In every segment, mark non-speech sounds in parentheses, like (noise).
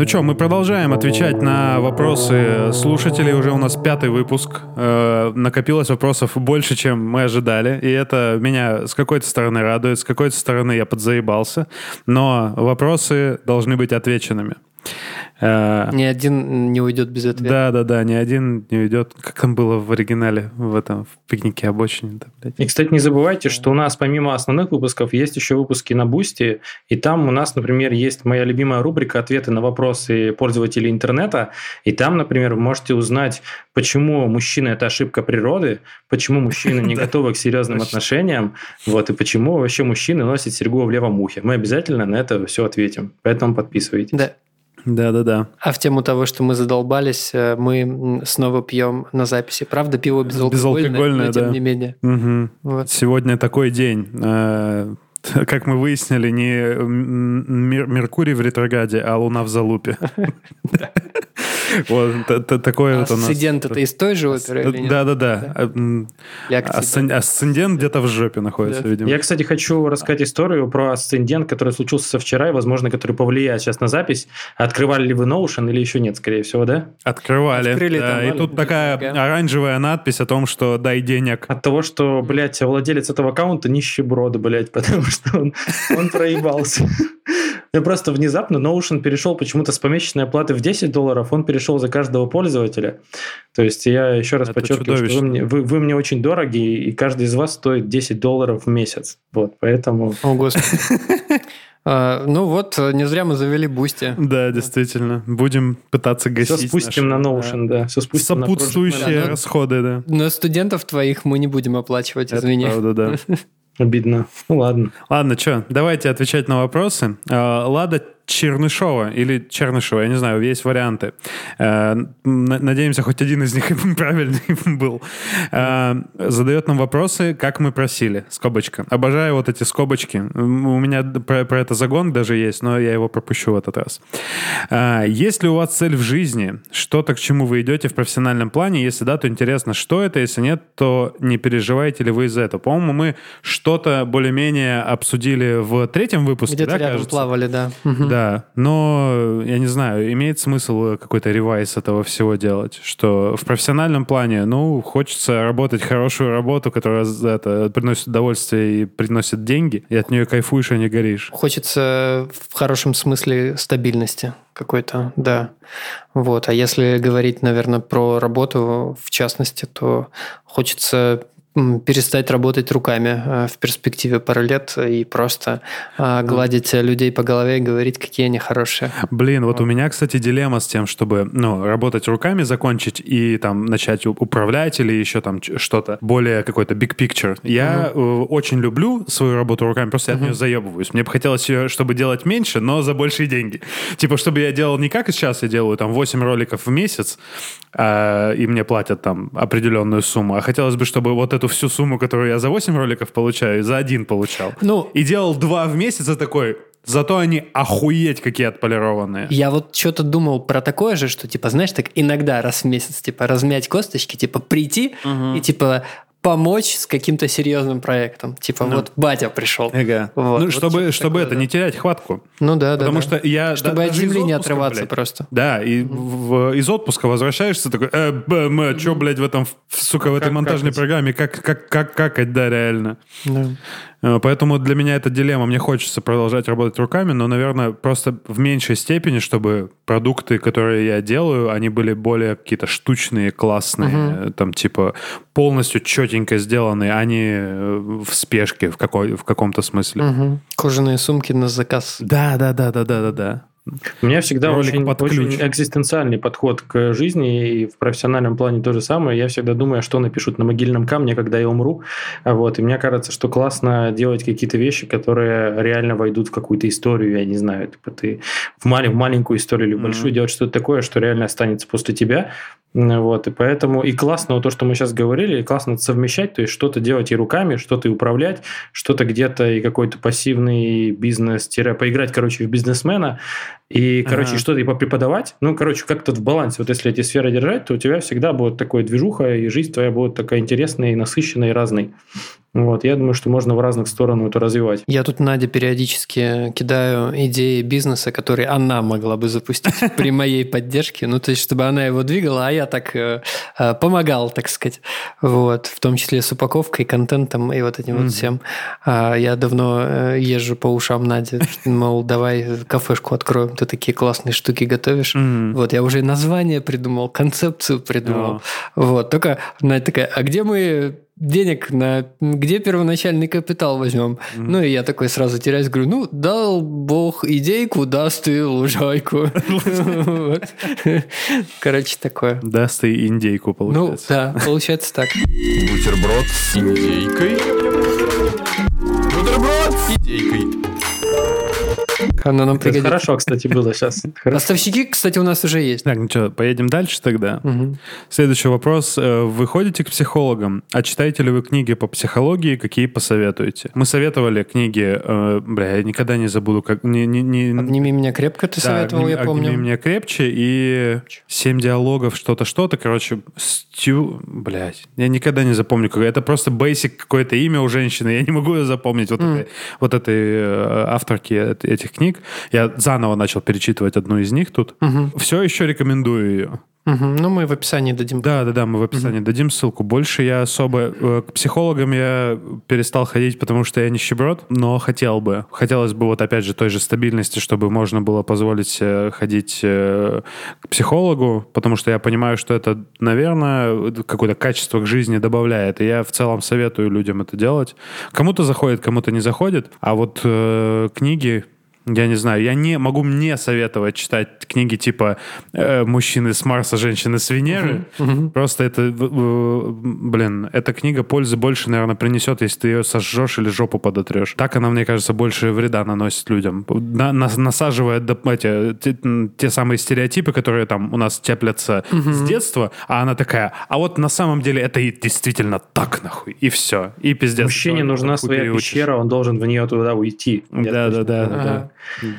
Ну что, мы продолжаем отвечать на вопросы слушателей. Уже у нас пятый выпуск. Э, накопилось вопросов больше, чем мы ожидали. И это меня с какой-то стороны радует, с какой-то стороны я подзаебался. Но вопросы должны быть отвеченными. Э, ни один не уйдет без ответа. Да, да, да, ни один не уйдет. Как там было в оригинале, в этом, в пикнике обочине. Да, и, кстати, не забывайте, что у нас помимо основных выпусков есть еще выпуски на Бусти, и там у нас, например, есть моя любимая рубрика «Ответы на вопросы пользователей интернета», и там, например, вы можете узнать, почему мужчина – это ошибка природы, почему мужчины (laughs) не готовы к серьезным отношениям, вот, и почему вообще мужчины носят серьгу в левом ухе. Мы обязательно на это все ответим, поэтому подписывайтесь. Да. Да, да, да. А в тему того, что мы задолбались, э, мы снова пьем на записи. Правда, пиво безалкогольное, безалкогольное но тем да. не менее. Угу. Вот. Сегодня такой день. (laughs) Как мы выяснили, не Меркурий в ретрограде, а Луна в залупе. (laughs) Вот такое вот у нас. Асцендент это из той же оперы Да-да-да. Асцендент где-то в жопе находится, видимо. Я, кстати, хочу рассказать историю про асцендент, который случился со вчера, и, возможно, который повлияет сейчас на запись. Открывали ли вы Notion или еще нет, скорее всего, да? Открывали. И тут такая оранжевая надпись о том, что дай денег. От того, что, блядь, владелец этого аккаунта нищеброд, блядь, (laughs) потому что он, он проебался. Я (laughs) просто внезапно Notion перешел почему-то с помесячной оплаты в 10 долларов, он перешел за каждого пользователя. То есть я еще раз Это подчеркиваю, чудовищно. что вы мне, вы, вы мне очень дороги, и каждый из вас стоит 10 долларов в месяц. Вот, поэтому... О, Господи. (laughs) А, ну вот, не зря мы завели Бусти. Да, действительно. Будем пытаться гасить. Все спустим на Notion, да. Все спустим Сопутствующие расходы, да. Но студентов твоих мы не будем оплачивать, извини. Правда, да. (laughs) Обидно. Ну ладно. Ладно, что, давайте отвечать на вопросы. А, Лада Чернышова или Чернышева, я не знаю, есть варианты. Э, надеемся, хоть один из них (laughs) правильный был. Э, задает нам вопросы, как мы просили. Скобочка. Обожаю вот эти скобочки. У меня про, про это загон даже есть, но я его пропущу в этот раз. Э, есть ли у вас цель в жизни? Что-то, к чему вы идете в профессиональном плане? Если да, то интересно, что это? Если нет, то не переживаете ли вы из-за этого? По-моему, мы что-то более-менее обсудили в третьем выпуске, Где-то да, рядом кажется? плавали, да. Да, да, но, я не знаю, имеет смысл какой-то ревайс этого всего делать, что в профессиональном плане, ну, хочется работать хорошую работу, которая это, приносит удовольствие и приносит деньги, и от нее кайфуешь, а не горишь. Хочется в хорошем смысле стабильности какой-то, да. Вот. А если говорить, наверное, про работу в частности, то хочется перестать работать руками э, в перспективе пару лет и просто э, гладить людей по голове и говорить, какие они хорошие. Блин, вот у меня, кстати, дилемма с тем, чтобы ну, работать руками, закончить и там начать управлять или еще там что-то более какой-то big picture. Я угу. очень люблю свою работу руками, просто я угу. от нее заебываюсь. Мне бы хотелось ее, чтобы делать меньше, но за большие деньги. (laughs) Типа, чтобы я делал не как сейчас я делаю, там 8 роликов в месяц, а, и мне платят там определенную сумму, а хотелось бы, чтобы вот эту всю сумму, которую я за 8 роликов получаю, за один получал. Ну, и делал два в месяц, и такой, Зато они охуеть какие отполированные. Я вот что-то думал про такое же, что, типа, знаешь, так иногда раз в месяц, типа, размять косточки, типа, прийти угу. и, типа, помочь с каким-то серьезным проектом. Типа, ну. вот батя пришел. Ага. Вот, ну, вот чтобы, чтобы это, да. не терять хватку. Ну да, да. Потому да. что я... Чтобы да, от земли не отрываться блядь, просто. Да, и в, из отпуска возвращаешься такой, э, б, м, что, блядь, в этом, сука, в этой как, монтажной как программе, как, как, как, как, да, реально. Да. Э, поэтому для меня это дилемма. Мне хочется продолжать работать руками, но, наверное, просто в меньшей степени, чтобы продукты, которые я делаю, они были более какие-то штучные, классные, угу. там типа полностью четенько сделанные, а не э, в спешке в, какой, в каком-то смысле. Угу. Кожаные сумки на заказ. Да, да, да, да, да, да, да. У меня всегда очень, очень экзистенциальный подход к жизни, и в профессиональном плане то же самое. Я всегда думаю, что напишут на могильном камне, когда я умру. Вот. И мне кажется, что классно делать какие-то вещи, которые реально войдут в какую-то историю, я не знаю, типа ты в, мал- в маленькую историю или в большую mm-hmm. делать что-то такое, что реально останется после тебя. Вот, и поэтому и классно вот то, что мы сейчас говорили, и классно совмещать, то есть что-то делать и руками, что-то и управлять, что-то где-то и какой-то пассивный бизнес, поиграть, короче, в бизнесмена, и, короче, ага. что-то и преподавать. Ну, короче, как-то в балансе. Вот если эти сферы держать, то у тебя всегда будет такой движуха, и жизнь твоя будет такая интересная и насыщенная, и разной. Вот, я думаю, что можно в разных сторонах это развивать. Я тут Надя периодически кидаю идеи бизнеса, которые она могла бы запустить (laughs) при моей поддержке. Ну, то есть, чтобы она его двигала, а я так э, э, помогал, так сказать. Вот, в том числе с упаковкой, контентом и вот этим вот всем. А я давно э, езжу по ушам Нади, (laughs) мол, давай кафешку откроем, ты такие классные штуки готовишь. Вот, я уже название придумал, концепцию придумал. Вот, только Надя такая, а где мы денег на... Где первоначальный капитал возьмем? Mm-hmm. Ну, и я такой сразу теряюсь, говорю, ну, дал бог идейку, даст и лужайку. (laughs) Короче, такое. Даст и индейку, ну, получается. Ну, да, получается так. Бутерброд с индейкой. Бутерброд с индейкой. Оно нам пригодится. Хорошо, кстати, было сейчас. (laughs) Поставщики, кстати, у нас уже есть. Так, ну что, поедем дальше тогда? Угу. Следующий вопрос. Э, вы ходите к психологам, а читаете ли вы книги по психологии, какие посоветуете? Мы советовали книги, э, бля, я никогда не забуду, как... Не, не, не... «Обними меня крепко» ты да, советовал, обними, я помню. «Обними меня крепче» и «Семь диалогов», что-то, что-то, короче, Стю... Блядь, я никогда не запомню. Это просто basic какое-то имя у женщины, я не могу ее запомнить, вот, mm. этой, вот этой э, авторки этих книг. Я заново начал перечитывать одну из них тут. Угу. Все еще рекомендую ее. Угу. Ну, мы в описании дадим. Да, да, да, мы в описании угу. дадим ссылку. Больше я особо... Э, к психологам я перестал ходить, потому что я нищеброд, но хотел бы. Хотелось бы вот опять же той же стабильности, чтобы можно было позволить ходить э, к психологу, потому что я понимаю, что это, наверное, какое-то качество к жизни добавляет. И я в целом советую людям это делать. Кому-то заходит, кому-то не заходит. А вот э, книги я не знаю, я не могу мне советовать читать книги типа э, «Мужчины с Марса, женщины с Венеры». Uh-huh, uh-huh. Просто это, э, блин, эта книга пользы больше, наверное, принесет, если ты ее сожжешь или жопу подотрешь. Так она, мне кажется, больше вреда наносит людям. На, на, насаживая эти, те, те самые стереотипы, которые там у нас теплятся uh-huh. с детства, а она такая, а вот на самом деле это и действительно так нахуй, и все, и пиздец. Мужчине нужна своя переучишь. пещера, он должен в нее туда уйти. Да-да-да.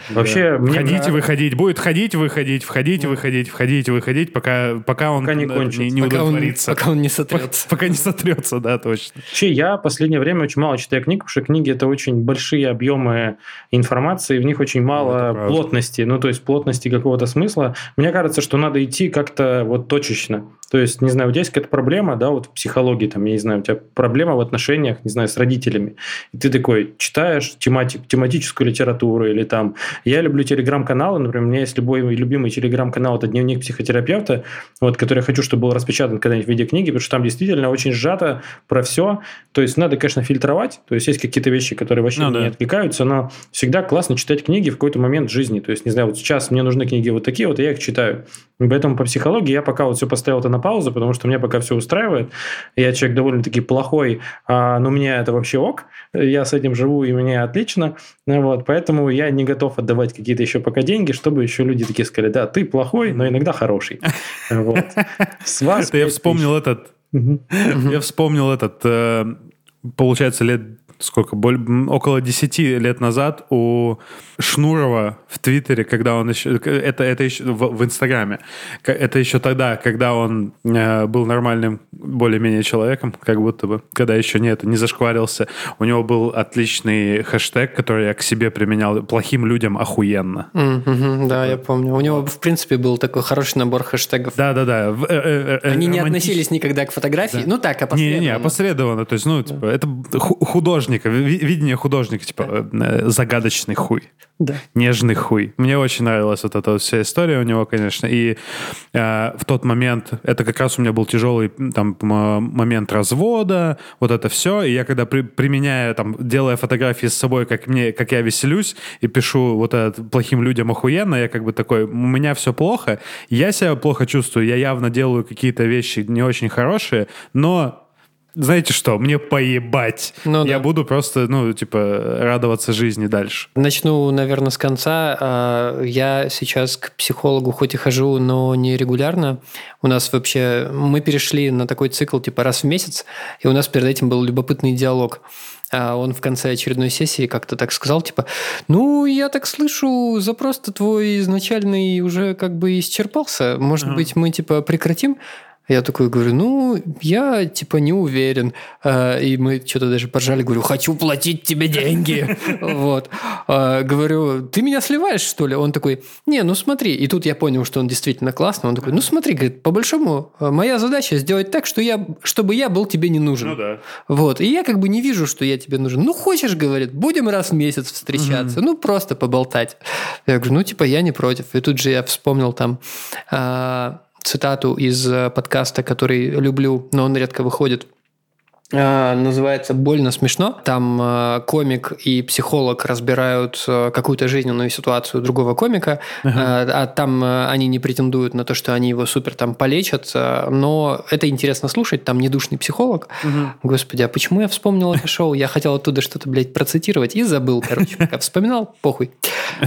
Вообще, да. входить и выходить. Будет ходить, выходить, входить, выходить, входить, выходить, пока, пока он пока не, кончится. не, не пока удовлетворится. Он, пока он не сотрется. Пока, пока не сотрется, да, точно. Вообще, я в последнее время очень мало читаю книг, потому что книги — это очень большие объемы информации, в них очень мало ну, плотности, ну, то есть плотности какого-то смысла. Мне кажется, что надо идти как-то вот точечно. То есть, не знаю, у тебя есть какая-то проблема, да, вот в психологии, там, я не знаю, у тебя проблема в отношениях, не знаю, с родителями. И ты такой читаешь тематик, тематическую литературу или там... Я люблю телеграм-каналы, например, у меня есть любой любимый телеграм-канал, это дневник психотерапевта, вот, который я хочу, чтобы был распечатан когда-нибудь в виде книги, потому что там действительно очень сжато про все. То есть, надо, конечно, фильтровать, то есть, есть какие-то вещи, которые вообще ну, не да. откликаются, но всегда классно читать книги в какой-то момент жизни. То есть, не знаю, вот сейчас мне нужны книги вот такие, вот я их читаю. И поэтому по психологии я пока вот все поставил это на паузу, потому что мне пока все устраивает. Я человек довольно-таки плохой, а, но мне это вообще ок. Я с этим живу, и мне отлично. Вот, поэтому я не готов отдавать какие-то еще пока деньги, чтобы еще люди такие сказали, да, ты плохой, но иногда хороший. Вот. С вас (laughs) (laughs) Я вспомнил этот... Я вспомнил этот получается, лет сколько, около 10 лет назад у Шнурова в Твиттере, когда он еще, это, это еще в, в Инстаграме, это еще тогда, когда он э, был нормальным, более-менее человеком, как будто бы, когда еще нет, не зашкварился, у него был отличный хэштег, который я к себе применял, плохим людям охуенно. Mm-hmm, да, я помню. У него, в принципе, был такой хороший набор хэштегов. Да-да-да. Э, э, Они не относились никогда к фотографии, ну так, опосредованно. Не-не, опосредованно, то есть, ну, типа, это художника, видение художника, типа, загадочный хуй. Да. Нежный хуй. Мне очень нравилась вот эта вот вся история у него, конечно. И э, в тот момент, это как раз у меня был тяжелый там момент развода, вот это все. И я когда при, применяю, там, делая фотографии с собой, как мне, как я веселюсь, и пишу вот это плохим людям охуенно, я как бы такой, у меня все плохо, я себя плохо чувствую, я явно делаю какие-то вещи не очень хорошие, но знаете что, мне поебать. Ну, Я да. буду просто, ну, типа, радоваться жизни дальше. Начну, наверное, с конца. А, я сейчас к психологу хоть и хожу, но не регулярно. У нас вообще... Мы перешли на такой цикл, типа, раз в месяц, и у нас перед этим был любопытный диалог. А он в конце очередной сессии как-то так сказал, типа, ну, я так слышу, запрос-то твой изначальный уже как бы исчерпался. Может ага. быть, мы, типа, прекратим? Я такой говорю, ну, я типа не уверен. А, и мы что-то даже поржали, говорю, хочу платить тебе деньги. (laughs) Вот. А, говорю, ты меня сливаешь, что ли? Он такой, не, ну смотри. И тут я понял, что он действительно классный. Он такой, ну смотри, говорит, по большому, моя задача сделать так, что я, чтобы я был тебе не нужен. Ну да. Вот. И я как бы не вижу, что я тебе нужен. Ну, хочешь, говорит, будем раз в месяц встречаться. Ну, просто поболтать. Я говорю, ну, типа, я не против. И тут же я вспомнил там а, цитату из э, подкаста, который люблю, но он редко выходит а, называется «Больно смешно». Там э, комик и психолог разбирают э, какую-то жизненную ситуацию другого комика, uh-huh. а там они не претендуют на то, что они его супер там полечат, но это интересно слушать, там недушный психолог. Uh-huh. Господи, а почему я вспомнил это шоу? Я хотел оттуда что-то, блядь, процитировать и забыл, короче, пока вспоминал, похуй.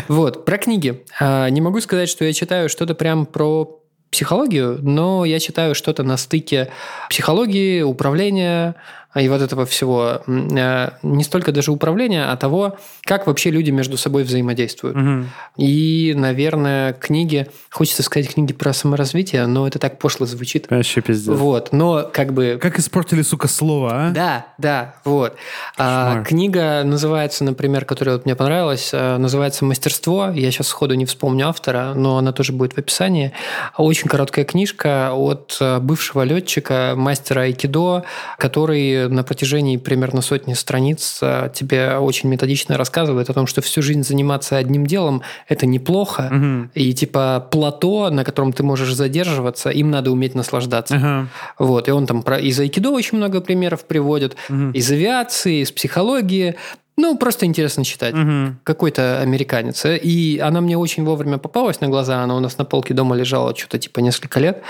Вот, про книги. А, не могу сказать, что я читаю что-то прям про психологию, но я читаю что-то на стыке психологии, управления, и вот этого всего э, не столько даже управления, а того, как вообще люди между собой взаимодействуют. Угу. И, наверное, книги, хочется сказать книги про саморазвитие, но это так пошло звучит. Вообще пиздец. Вот, но как бы... Как испортили, сука, слово, а? Да, да, вот. А, книга называется, например, которая вот мне понравилась, э, называется «Мастерство». Я сейчас сходу не вспомню автора, но она тоже будет в описании. Очень короткая книжка от э, бывшего летчика, мастера айкидо, который на протяжении примерно сотни страниц а, тебе очень методично рассказывает о том, что всю жизнь заниматься одним делом – это неплохо, угу. и типа плато, на котором ты можешь задерживаться, им надо уметь наслаждаться. Ага. Вот, и он там про из айкидо очень много примеров приводит, угу. из авиации, из психологии, ну, просто интересно читать. Угу. Какой-то американец. И она мне очень вовремя попалась на глаза. Она у нас на полке дома лежала что-то типа несколько лет.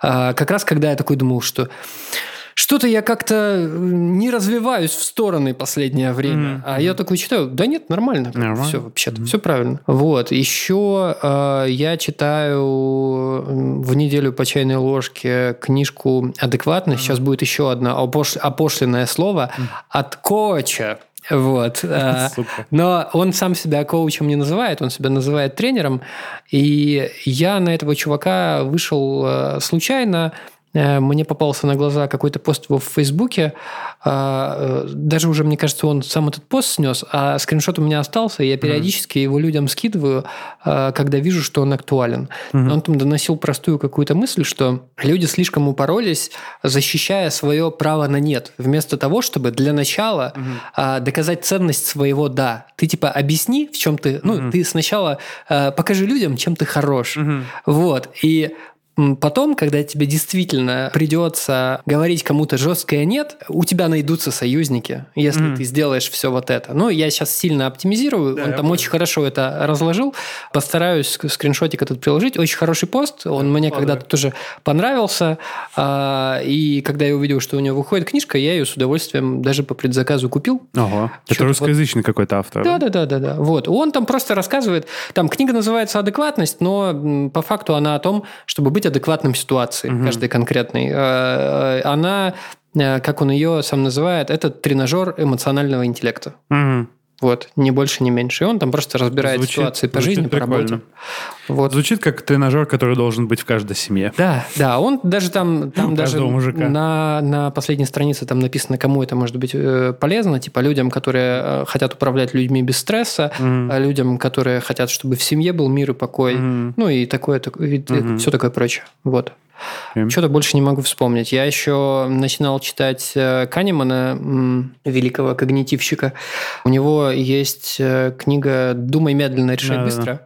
А, как раз когда я такой думал, что что-то я как-то не развиваюсь в стороны последнее время. Mm-hmm. А я такой читаю, да нет, нормально. нормально. Все вообще-то, mm-hmm. все правильно. Вот. Еще э, я читаю в неделю по чайной ложке книжку «Адекватность». Mm-hmm. Сейчас будет еще одна опош... опошленное слово mm-hmm. от коуча. Вот. (laughs) Э, но он сам себя коучем не называет, он себя называет тренером. И я на этого чувака вышел э, случайно, мне попался на глаза какой-то пост в Фейсбуке. А, э, даже уже, мне кажется, он сам этот пост снес, а скриншот у меня остался, и я периодически mm-hmm. его людям скидываю, а, когда вижу, что он актуален. Mm-hmm. Он там доносил простую какую-то мысль, что люди слишком упоролись, защищая свое право на нет, вместо того, чтобы для начала mm-hmm. доказать ценность своего «да». Ты типа объясни, в чем ты... Ну, mm-hmm. ты сначала покажи людям, чем ты хорош. Mm-hmm. Вот. И Потом, когда тебе действительно придется говорить кому-то жесткое нет, у тебя найдутся союзники, если mm. ты сделаешь все вот это. Ну, я сейчас сильно оптимизирую, да, он там понял. очень хорошо это разложил. Постараюсь скриншотик этот приложить. Очень хороший пост, он да, мне когда-то тоже понравился. А, и когда я увидел, что у него выходит книжка, я ее с удовольствием даже по предзаказу купил. Ага. Это русскоязычный вот... какой-то автор. Да, да, да, да, да. Вот. Он там просто рассказывает, там книга называется «Адекватность», но по факту она о том, чтобы быть быть адекватным ситуации, угу. каждой конкретной. Э, э, она, э, как он ее сам называет, это тренажер эмоционального интеллекта. Угу. Вот, ни больше, ни меньше. И он там просто разбирает звучит, ситуации по жизни, по работе. Вот. Звучит как тренажер, который должен быть в каждой семье. Да, да. Он даже там, там даже мужика. На, на последней странице там написано, кому это может быть полезно. Типа людям, которые хотят управлять людьми без стресса, mm людям, которые хотят, чтобы в семье был мир и покой. mm Ну и такое, такое и mm все такое прочее. Вот. Okay. Что-то больше не могу вспомнить. Я еще начинал читать э, Канемана, великого когнитивщика. У него есть э, книга «Думай медленно, решай да, быстро».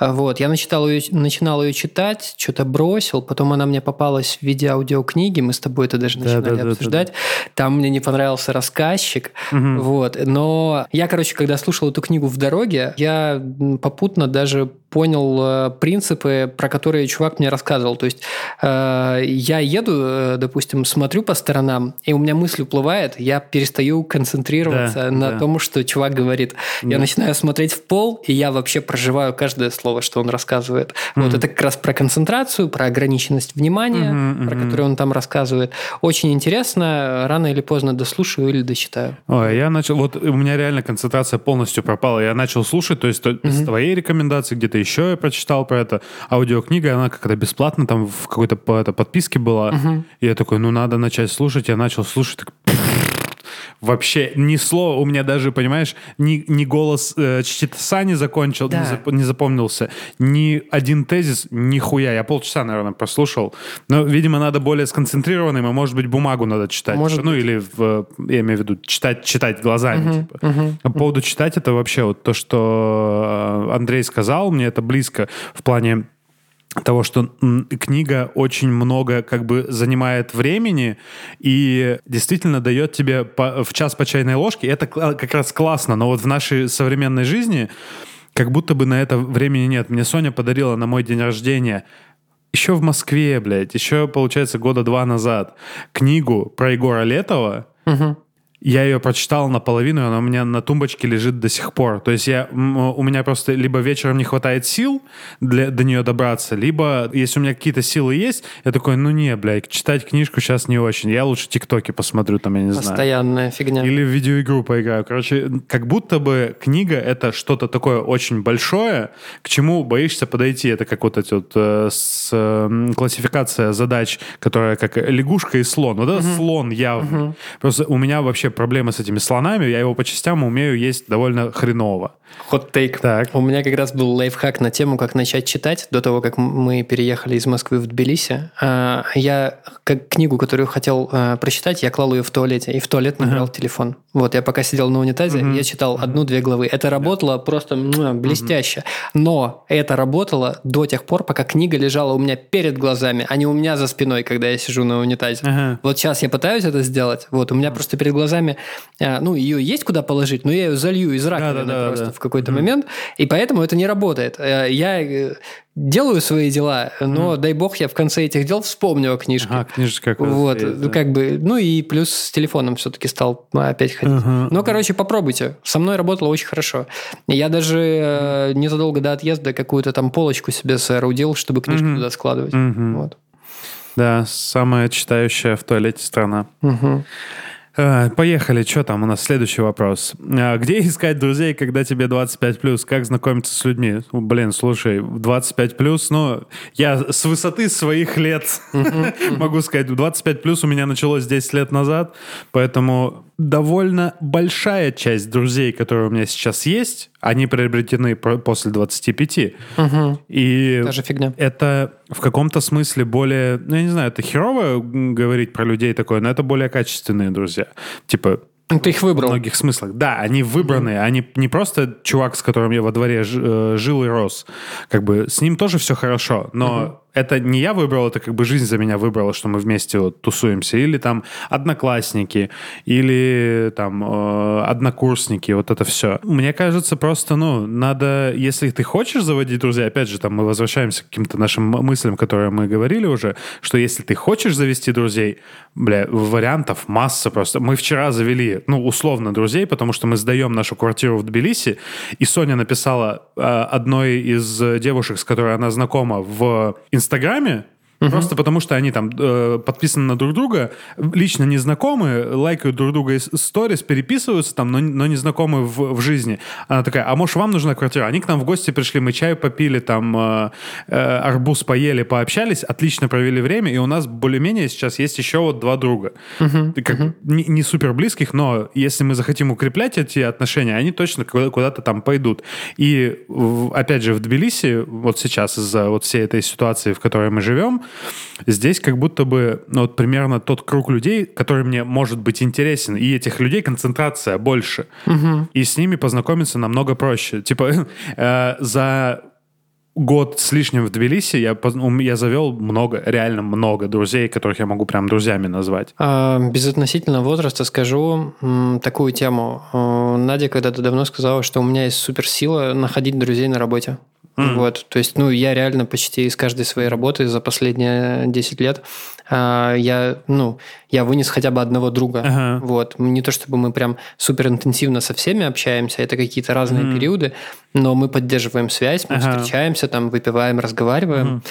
Да. Вот. Я начитал ее, начинал ее читать, что-то бросил, потом она мне попалась в виде аудиокниги, мы с тобой это даже начинали да, да, обсуждать. Да, да, да. Там мне не понравился рассказчик. Угу. Вот. Но я, короче, когда слушал эту книгу в дороге, я попутно даже понял э, принципы, про которые чувак мне рассказывал. То есть э, я еду, э, допустим, смотрю по сторонам, и у меня мысль уплывает, я перестаю концентрироваться да, на да. том, что чувак говорит. Да. Я начинаю смотреть в пол, и я вообще проживаю каждое слово, что он рассказывает. Mm-hmm. Вот это как раз про концентрацию, про ограниченность внимания, mm-hmm, про которую он там рассказывает. Очень интересно, рано или поздно дослушаю или дочитаю. Ой, я начал, вот у меня реально концентрация полностью пропала. Я начал слушать, то есть mm-hmm. с твоей рекомендации где-то еще я прочитал про это. Аудиокнига, она как-то бесплатно там в какой-то подписке была. Угу. И я такой, ну надо начать слушать. Я начал слушать, так (laughs) вообще ни слова, у меня даже, понимаешь, ни, ни голос э, чтеца не закончил, да. не, зап, не запомнился, ни один тезис, нихуя. Я полчаса, наверное, прослушал. Но, видимо, надо более сконцентрированным, а может быть, бумагу надо читать. Может ну, быть. или, в, я имею в виду, читать, читать глазами. Угу, типа. угу, По поводу читать, это вообще вот то, что э, Андрей сказал, мне это близко в плане того, что книга очень много как бы занимает времени и действительно дает тебе по, в час по чайной ложке. Это как раз классно, но вот в нашей современной жизни как будто бы на это времени нет. Мне Соня подарила на мой день рождения еще в Москве, блядь, еще, получается, года два назад книгу про Егора Летова, угу. Я ее прочитал наполовину, и она у меня на тумбочке лежит до сих пор. То есть я, у меня просто либо вечером не хватает сил для, до нее добраться, либо если у меня какие-то силы есть, я такой, ну не, блядь, читать книжку сейчас не очень. Я лучше тиктоки посмотрю, там, я не знаю. Постоянная фигня. Или в видеоигру поиграю. Короче, как будто бы книга — это что-то такое очень большое, к чему боишься подойти. Это как вот эти вот э, с, э, классификация задач, которая как лягушка и слон. Вот это угу. слон явно. Угу. Просто у меня вообще проблемы с этими слонами, я его по частям умею есть довольно хреново. Хот-тейк. Так. У меня как раз был лайфхак на тему, как начать читать до того, как мы переехали из Москвы в Тбилиси. А, я как книгу, которую хотел а, прочитать, я клал ее в туалете, и в туалет набрал uh-huh. телефон. Вот, я пока сидел на унитазе, uh-huh. я читал uh-huh. одну-две главы. Это работало yeah. просто блестяще. Uh-huh. Но это работало до тех пор, пока книга лежала у меня перед глазами, а не у меня за спиной, когда я сижу на унитазе. Uh-huh. Вот сейчас я пытаюсь это сделать. Вот, у меня uh-huh. просто перед глазами, а, ну, ее есть куда положить, но я ее залью из раковины да, да, просто да, в какой-то mm-hmm. момент, и поэтому это не работает. Э, я э, делаю свои дела, но mm. дай бог я в конце этих дел вспомню о книжке. Ага, книжечка как Вот, есть, да. как бы, ну и плюс с телефоном все-таки стал опять ходить. Uh-huh. Ну, короче, попробуйте. Со мной работало очень хорошо. Я даже э, незадолго до отъезда какую-то там полочку себе соорудил, чтобы книжку uh-huh. туда складывать. Uh-huh. Вот. Да, самая читающая в туалете страна. Uh-huh. Э, поехали, что там у нас следующий вопрос. А, где искать друзей, когда тебе 25 плюс? Как знакомиться с людьми? Блин, слушай, 25 плюс, ну, я с высоты своих лет (laughs) могу сказать, 25 плюс у меня началось 10 лет назад, поэтому довольно большая часть друзей, которые у меня сейчас есть, они приобретены после 25. Угу. И Даже фигня. это в каком-то смысле более, ну, я не знаю, это херово говорить про людей такое, но это более качественные друзья. Типа, ну, ты их выбрал. В многих смыслах. Да, они выбранные. Mm-hmm. Они не просто чувак, с которым я во дворе э, жил и рос. Как бы с ним тоже все хорошо, но это не я выбрал, это как бы жизнь за меня выбрала, что мы вместе вот тусуемся. Или там одноклассники, или там э, однокурсники, вот это все. Мне кажется, просто, ну, надо, если ты хочешь заводить друзей, опять же, там мы возвращаемся к каким-то нашим мыслям, которые мы говорили уже, что если ты хочешь завести друзей, бля, вариантов масса просто. Мы вчера завели, ну, условно, друзей, потому что мы сдаем нашу квартиру в Тбилиси, и Соня написала э, одной из девушек, с которой она знакома в Инстаграме Угу. Просто потому, что они там э, подписаны на друг друга, лично не знакомы, лайкают друг друга сторис, переписываются там, но, но не знакомы в, в жизни. Она такая, а может, вам нужна квартира? Они к нам в гости пришли, мы чай попили, там э, э, арбуз поели, пообщались, отлично провели время, и у нас более-менее сейчас есть еще вот два друга. Угу. Как, угу. Не, не супер близких, но если мы захотим укреплять эти отношения, они точно куда-то там пойдут. И опять же в Тбилиси, вот сейчас из-за вот всей этой ситуации, в которой мы живем, Здесь как будто бы ну, вот примерно тот круг людей, который мне может быть интересен, и этих людей концентрация больше. Угу. И с ними познакомиться намного проще. Типа (laughs) э, за год с лишним в Тбилиси я, я завел много, реально много друзей, которых я могу прям друзьями назвать. А, без относительно возраста скажу м, такую тему. Э, Надя когда-то давно сказала, что у меня есть суперсила находить друзей на работе. Mm. Вот, то есть, ну, я реально почти из каждой своей работы за последние 10 лет а, я, ну, я вынес хотя бы одного друга. Ага. Вот. Не то, чтобы мы прям супер интенсивно со всеми общаемся, это какие-то разные mm. периоды, но мы поддерживаем связь, мы ага. встречаемся, там, выпиваем, разговариваем. Угу.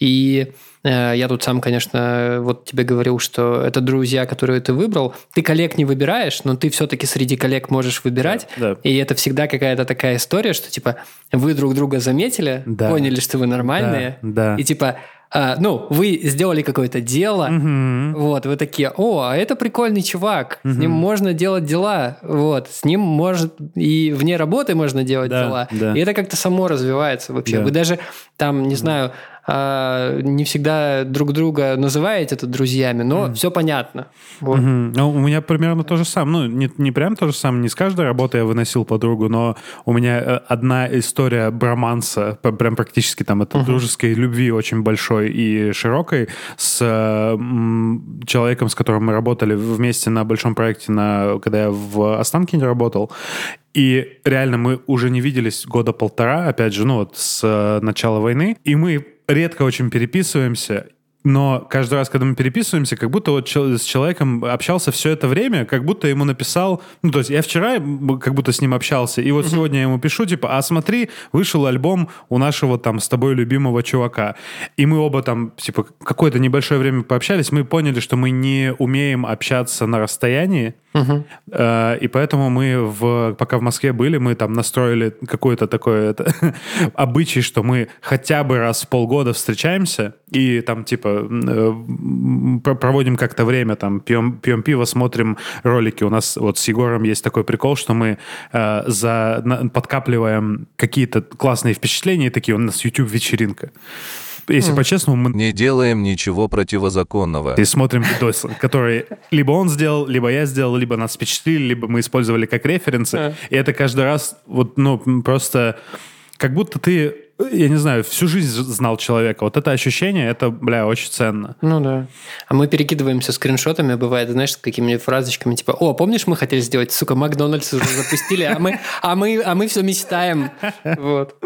И я тут сам, конечно, вот тебе говорил, что это друзья, которые ты выбрал. Ты коллег не выбираешь, но ты все-таки среди коллег можешь выбирать. Да, да. И это всегда какая-то такая история, что типа вы друг друга заметили, да. поняли, что вы нормальные, да, да. и типа а, ну, вы сделали какое-то дело, угу. вот, вы такие, о, а это прикольный чувак, угу. с ним можно делать дела, вот, с ним может и вне работы можно делать да, дела, да. и это как-то само развивается вообще. Да. Вы даже там, не знаю, а, не всегда друг друга называете это друзьями, но mm. все понятно. Вот. Mm-hmm. Ну, у меня примерно то же самое. Ну, не, не прям то же самое, не с каждой работы я выносил подругу, но у меня э, одна история броманса, прям практически там это mm-hmm. дружеской любви очень большой и широкой с м, человеком, с которым мы работали вместе на большом проекте, на, когда я в Останкине работал. И реально мы уже не виделись года полтора, опять же, ну вот с э, начала войны. И мы редко очень переписываемся, но каждый раз, когда мы переписываемся, как будто вот с человеком общался все это время, как будто ему написал... Ну, то есть я вчера как будто с ним общался, и вот mm-hmm. сегодня я ему пишу, типа, а смотри, вышел альбом у нашего там с тобой любимого чувака. И мы оба там, типа, какое-то небольшое время пообщались, мы поняли, что мы не умеем общаться на расстоянии, Угу. И поэтому мы, в, пока в Москве были, мы там настроили какой-то такой это, (laughs) обычай, что мы хотя бы раз в полгода встречаемся и там типа э, проводим как-то время, там пьем, пьем пиво, смотрим ролики. У нас вот с Егором есть такой прикол, что мы э, за, на, подкапливаем какие-то классные впечатления, такие у нас YouTube-вечеринка если mm. по-честному, мы... Не делаем ничего противозаконного. И смотрим видосы, которые либо он сделал, либо я сделал, либо нас впечатлили, либо мы использовали как референсы. Mm. И это каждый раз вот, ну, просто как будто ты я не знаю, всю жизнь знал человека. Вот это ощущение, это, бля, очень ценно. Ну да. А мы перекидываемся скриншотами, бывает, знаешь, с какими-нибудь фразочками, типа, о, помнишь, мы хотели сделать, сука, Макдональдс уже запустили, а мы, а мы, а мы все мечтаем. Вот.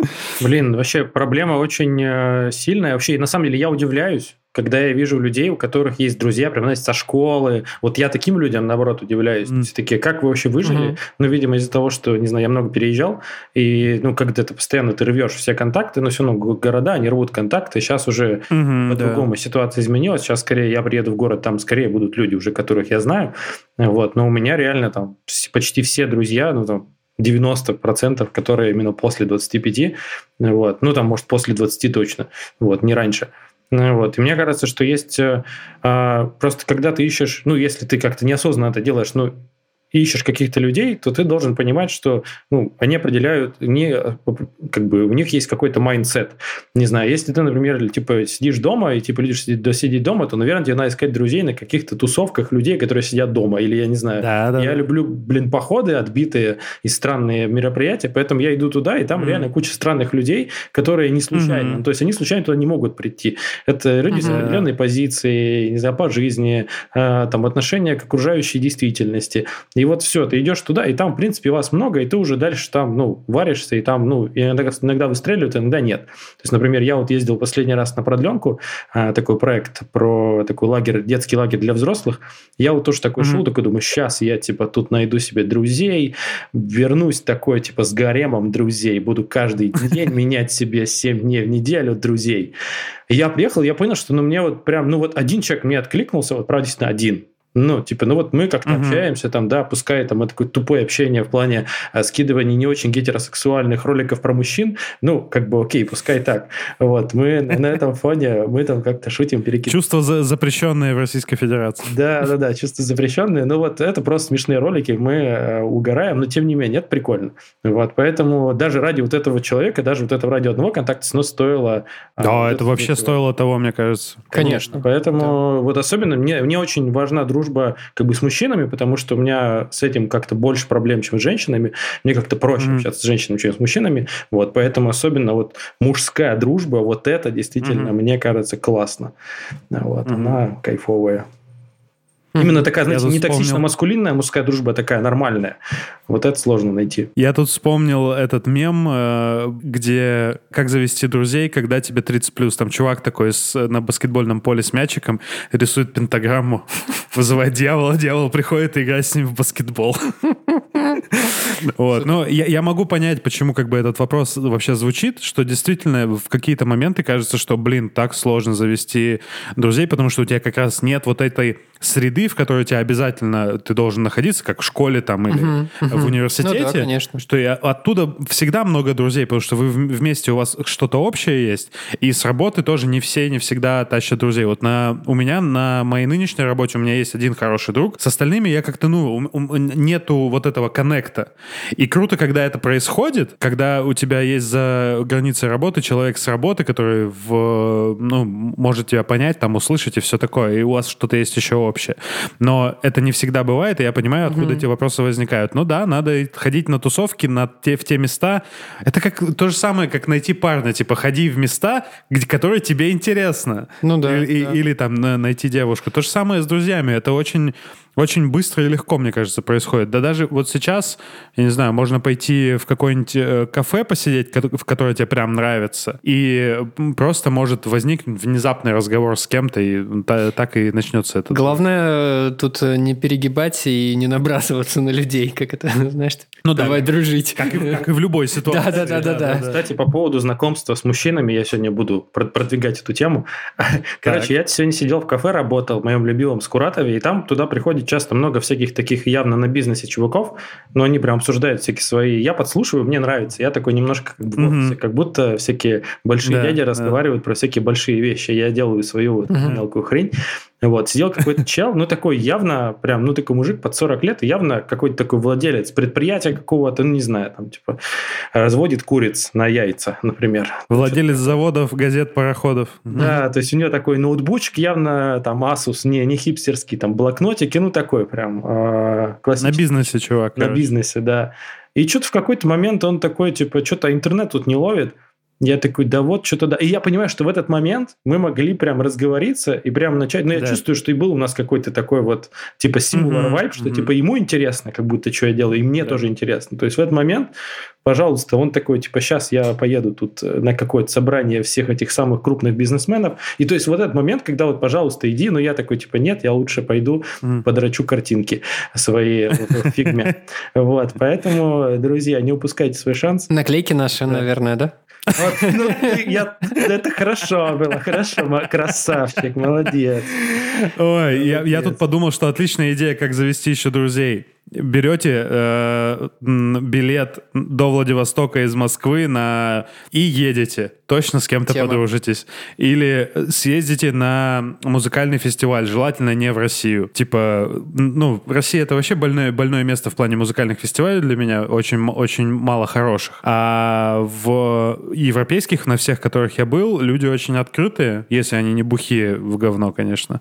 Блин, вообще проблема очень э, сильная. Вообще, на самом деле, я удивляюсь, когда я вижу людей, у которых есть друзья, прям, знаете, со школы. Вот я таким людям, наоборот, удивляюсь. Mm. Все такие, как вы вообще выжили? Mm-hmm. Ну, видимо, из-за того, что, не знаю, я много переезжал, и, ну, когда ты постоянно ты рвешь все контакты, но все равно города, они рвут контакты. Сейчас уже mm-hmm, по-другому да. ситуация изменилась. Сейчас скорее я приеду в город, там скорее будут люди уже, которых я знаю. Вот. Но у меня реально там почти все друзья, ну, там, 90%, которые именно после 25, вот, ну, там, может, после 20 точно, вот, не раньше. Ну вот. И мне кажется, что есть э, а, просто когда ты ищешь, ну, если ты как-то неосознанно это делаешь, ну, ищешь каких-то людей, то ты должен понимать, что ну, они определяют, не, как бы у них есть какой-то mindset. Не знаю, если ты, например, типа сидишь дома и типа любишь сидеть, сидеть дома, то, наверное, тебе надо искать друзей на каких-то тусовках людей, которые сидят дома. Или я не знаю. Да, да, я да. люблю, блин, походы отбитые и странные мероприятия, поэтому я иду туда, и там mm-hmm. реально куча странных людей, которые не случайно. Mm-hmm. то есть они случайно туда не могут прийти. Это люди mm-hmm. с определенной позицией, не знаю, по жизни, э, там отношения к окружающей действительности. И вот все, ты идешь туда, и там, в принципе, вас много, и ты уже дальше там, ну, варишься, и там, ну, иногда, иногда выстреливают, иногда нет. То есть, например, я вот ездил последний раз на продленку, а, такой проект про такой лагерь, детский лагерь для взрослых. Я вот тоже такой mm-hmm. шел, такой думаю, сейчас я, типа, тут найду себе друзей, вернусь такой, типа, с гаремом друзей, буду каждый день менять себе 7 дней в неделю друзей. И я приехал, я понял, что ну, мне вот прям, ну, вот один человек мне откликнулся, вот, правда, действительно, один. Ну, типа, ну вот мы как-то угу. общаемся, там, да, пускай там это такое тупое общение в плане а, скидывания не очень гетеросексуальных роликов про мужчин, ну, как бы окей, пускай так. Вот, мы (laughs) на этом фоне, мы там как-то шутим, перекидываем. Чувства за запрещенные в Российской Федерации. Да, да, да, чувства запрещенные. Ну, вот это просто смешные ролики, мы э, угораем, но тем не менее, это прикольно. Вот, поэтому даже ради вот этого человека, даже вот этого ради одного контакта снова стоило... А, да, вот это вообще стоило того, мне кажется. Конечно. Поэтому да. вот особенно мне, мне очень важна дружба дружба как бы с мужчинами, потому что у меня с этим как-то больше проблем, чем с женщинами. Мне как-то проще mm-hmm. общаться с женщинами, чем с мужчинами. Вот, поэтому особенно вот мужская дружба, вот это действительно, mm-hmm. мне кажется, классно. Вот, mm-hmm. она кайфовая. Именно такая, знаете, не вспомнил... токсично-маскулинная мужская дружба, а такая нормальная. Вот это сложно найти. Я тут вспомнил этот мем, э, где как завести друзей, когда тебе 30 плюс. Там чувак такой с, на баскетбольном поле с мячиком рисует пентаграмму, (laughs) вызывает дьявола, дьявол приходит и играет с ним в баскетбол. (laughs) (laughs) Вот. Но я, я могу понять, почему как бы этот вопрос вообще звучит, что действительно в какие-то моменты кажется, что, блин, так сложно завести друзей, потому что у тебя как раз нет вот этой среды, в которой тебя обязательно ты должен находиться, как в школе там или uh-huh, uh-huh. в университете. Ну, да, конечно. Что я, оттуда всегда много друзей, потому что вы вместе, у вас что-то общее есть, и с работы тоже не все, не всегда тащат друзей. Вот на, у меня на моей нынешней работе у меня есть один хороший друг, с остальными я как-то, ну, нету вот этого коннекта. И круто, когда это происходит, когда у тебя есть за границей работы человек с работы, который в, ну, может тебя понять, там, услышать и все такое, и у вас что-то есть еще общее. Но это не всегда бывает, и я понимаю, откуда mm-hmm. эти вопросы возникают. Ну да, надо ходить на тусовки, на те, в те места. Это как то же самое, как найти парня, типа, ходи в места, где, которые тебе интересно. Ну да. И, да. Или там на, найти девушку. То же самое с друзьями. Это очень очень быстро и легко, мне кажется, происходит. Да даже вот сейчас, я не знаю, можно пойти в какое-нибудь э, кафе посидеть, в которое тебе прям нравится, и просто может возникнуть внезапный разговор с кем-то, и так и начнется это. Главное э, тут э, не перегибать и не набрасываться на людей, как это, (laughs) знаешь, ну, давай да, дружить. Как и, как и в любой ситуации. Да, да, да, да, да. Кстати, по поводу знакомства с мужчинами, я сегодня буду продвигать эту тему. (laughs) Короче, так. я сегодня сидел в кафе, работал в моем любимом Скуратове, и там туда приходит часто много всяких таких явно на бизнесе чуваков, но они прям обсуждают всякие свои. Я подслушиваю, мне нравится. Я такой немножко как, бы, mm-hmm. как будто всякие большие да, дяди разговаривают про всякие большие вещи. Я делаю свою вот mm-hmm. мелкую хрень. Вот, сидел какой-то чел, ну, такой явно, прям, ну, такой мужик под 40 лет, явно какой-то такой владелец предприятия какого-то, ну, не знаю, там, типа, разводит куриц на яйца, например. Владелец заводов, газет, пароходов. Да, то есть у него такой ноутбучик явно, там, Asus, не, не хипстерский, там, блокнотики, ну, такой прям э, классический. На бизнесе, чувак. На короче. бизнесе, да. И что-то в какой-то момент он такой, типа, что-то интернет тут не ловит, я такой, да вот, что-то да. И я понимаю, что в этот момент мы могли прям разговориться и прям начать. Но я да. чувствую, что и был у нас какой-то такой вот, типа, mm-hmm. vibe, что, mm-hmm. типа, ему интересно, как будто, что я делаю, и мне да. тоже интересно. То есть, в этот момент, пожалуйста, он такой, типа, сейчас я поеду тут э, на какое-то собрание всех этих самых крупных бизнесменов. И то есть, вот этот момент, когда вот, пожалуйста, иди, но я такой, типа, нет, я лучше пойду mm-hmm. подрачу картинки свои в фигме. (laughs) Вот, поэтому, друзья, не упускайте свой шанс. Наклейки наши, наверное, да? Вот, ну, я, это хорошо было, хорошо, красавчик, молодец. Ой, молодец. Я, я тут подумал, что отличная идея, как завести еще друзей берете э, билет до Владивостока из Москвы на и едете, точно с кем-то Тема. подружитесь. Или съездите на музыкальный фестиваль, желательно не в Россию. Типа, ну, Россия это вообще больное, больное место в плане музыкальных фестивалей для меня, очень, очень мало хороших. А в европейских, на всех, которых я был, люди очень открытые, если они не бухие в говно, конечно.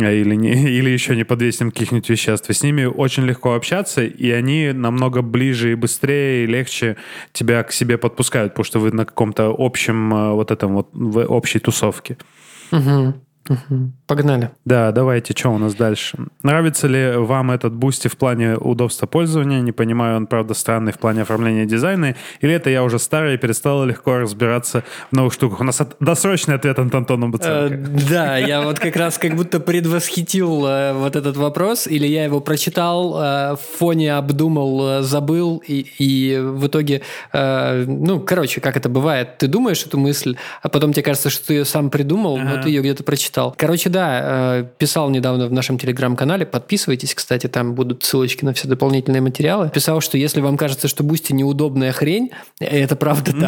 А, или, не, (laughs) или еще не под действием каких-нибудь веществ. И с ними очень легко общаться, и они намного ближе и быстрее, и легче тебя к себе подпускают, потому что вы на каком-то общем а, вот этом вот в общей тусовке. Угу. Угу. Погнали. Да, давайте, что у нас дальше? Нравится ли вам этот бусти в плане удобства пользования? Не понимаю, он, правда, странный в плане оформления дизайна. Или это я уже старая и перестала легко разбираться в новых штуках? У нас от... досрочный ответ от Антона Баценко. Э, да, я вот как раз как будто предвосхитил э, вот этот вопрос, или я его прочитал, э, в фоне обдумал, забыл, и, и в итоге, ну, короче, как это бывает, ты думаешь эту мысль, а потом тебе кажется, что ты ее сам придумал, ага. но ты ее где-то прочитал читал. Короче, да, э, писал недавно в нашем телеграм-канале, подписывайтесь, кстати, там будут ссылочки на все дополнительные материалы. Писал, что если вам кажется, что Бусти неудобная хрень, это правда mm-hmm.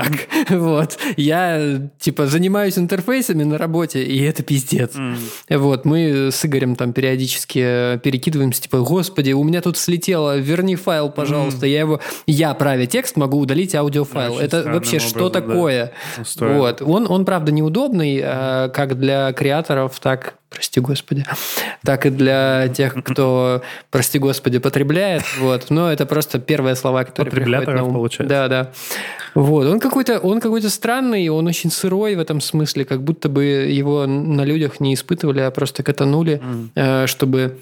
так. (laughs) вот. Я, типа, занимаюсь интерфейсами на работе, и это пиздец. Mm-hmm. Вот, мы с Игорем там периодически перекидываемся, типа, господи, у меня тут слетело, верни файл, пожалуйста. Mm-hmm. Я его, я, правя текст, могу удалить аудиофайл. Да, это вообще образом, что такое? Да. Вот. Он, он, правда, неудобный, как для креатора авторов, так, прости господи, (laughs) так и для тех, кто, (laughs) прости господи, потребляет. Вот. Но это просто первые слова, которые приходят на ум. получается. Да, да. Вот. Он какой-то, он какой-то странный, он очень сырой в этом смысле, как будто бы его на людях не испытывали, а просто катанули, mm. чтобы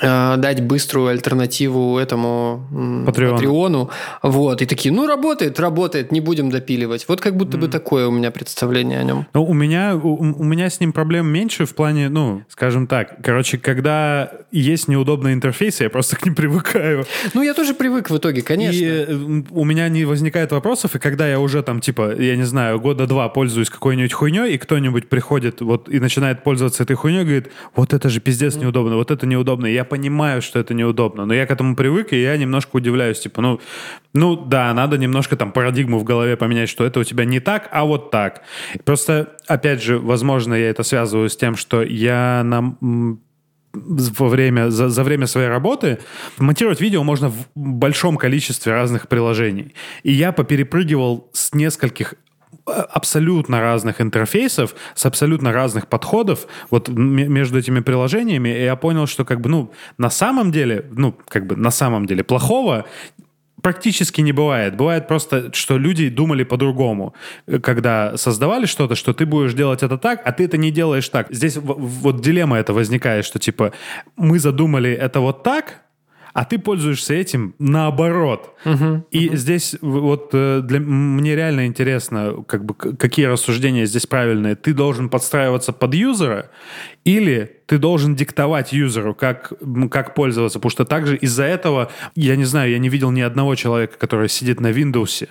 дать быструю альтернативу этому Патреону. Патреону. Вот. И такие, ну, работает, работает, не будем допиливать. Вот как будто mm. бы такое у меня представление о нем. Ну, у меня, у, у меня с ним проблем меньше в плане, ну, скажем так, короче, когда есть неудобные интерфейсы, я просто (laughs) к ним привыкаю. Ну, я тоже привык в итоге, конечно. И э, у меня не возникает вопросов, и когда я уже там, типа, я не знаю, года два пользуюсь какой-нибудь хуйней, и кто-нибудь приходит вот и начинает пользоваться этой хуйней, говорит, вот это же пиздец неудобно, вот это неудобно. Я понимаю, что это неудобно, но я к этому привык, и я немножко удивляюсь, типа, ну, ну да, надо немножко там парадигму в голове поменять, что это у тебя не так, а вот так. Просто, опять же, возможно, я это связываю с тем, что я на во время, за, за время своей работы монтировать видео можно в большом количестве разных приложений. И я поперепрыгивал с нескольких абсолютно разных интерфейсов, с абсолютно разных подходов вот между этими приложениями, и я понял, что как бы, ну, на самом деле, ну, как бы на самом деле плохого практически не бывает. Бывает просто, что люди думали по-другому, когда создавали что-то, что ты будешь делать это так, а ты это не делаешь так. Здесь вот дилемма это возникает, что типа мы задумали это вот так, а ты пользуешься этим наоборот. Угу, и угу. здесь вот э, для мне реально интересно, как бы какие рассуждения здесь правильные. Ты должен подстраиваться под юзера или ты должен диктовать юзеру, как, как пользоваться, потому что также из-за этого, я не знаю, я не видел ни одного человека, который сидит на Windows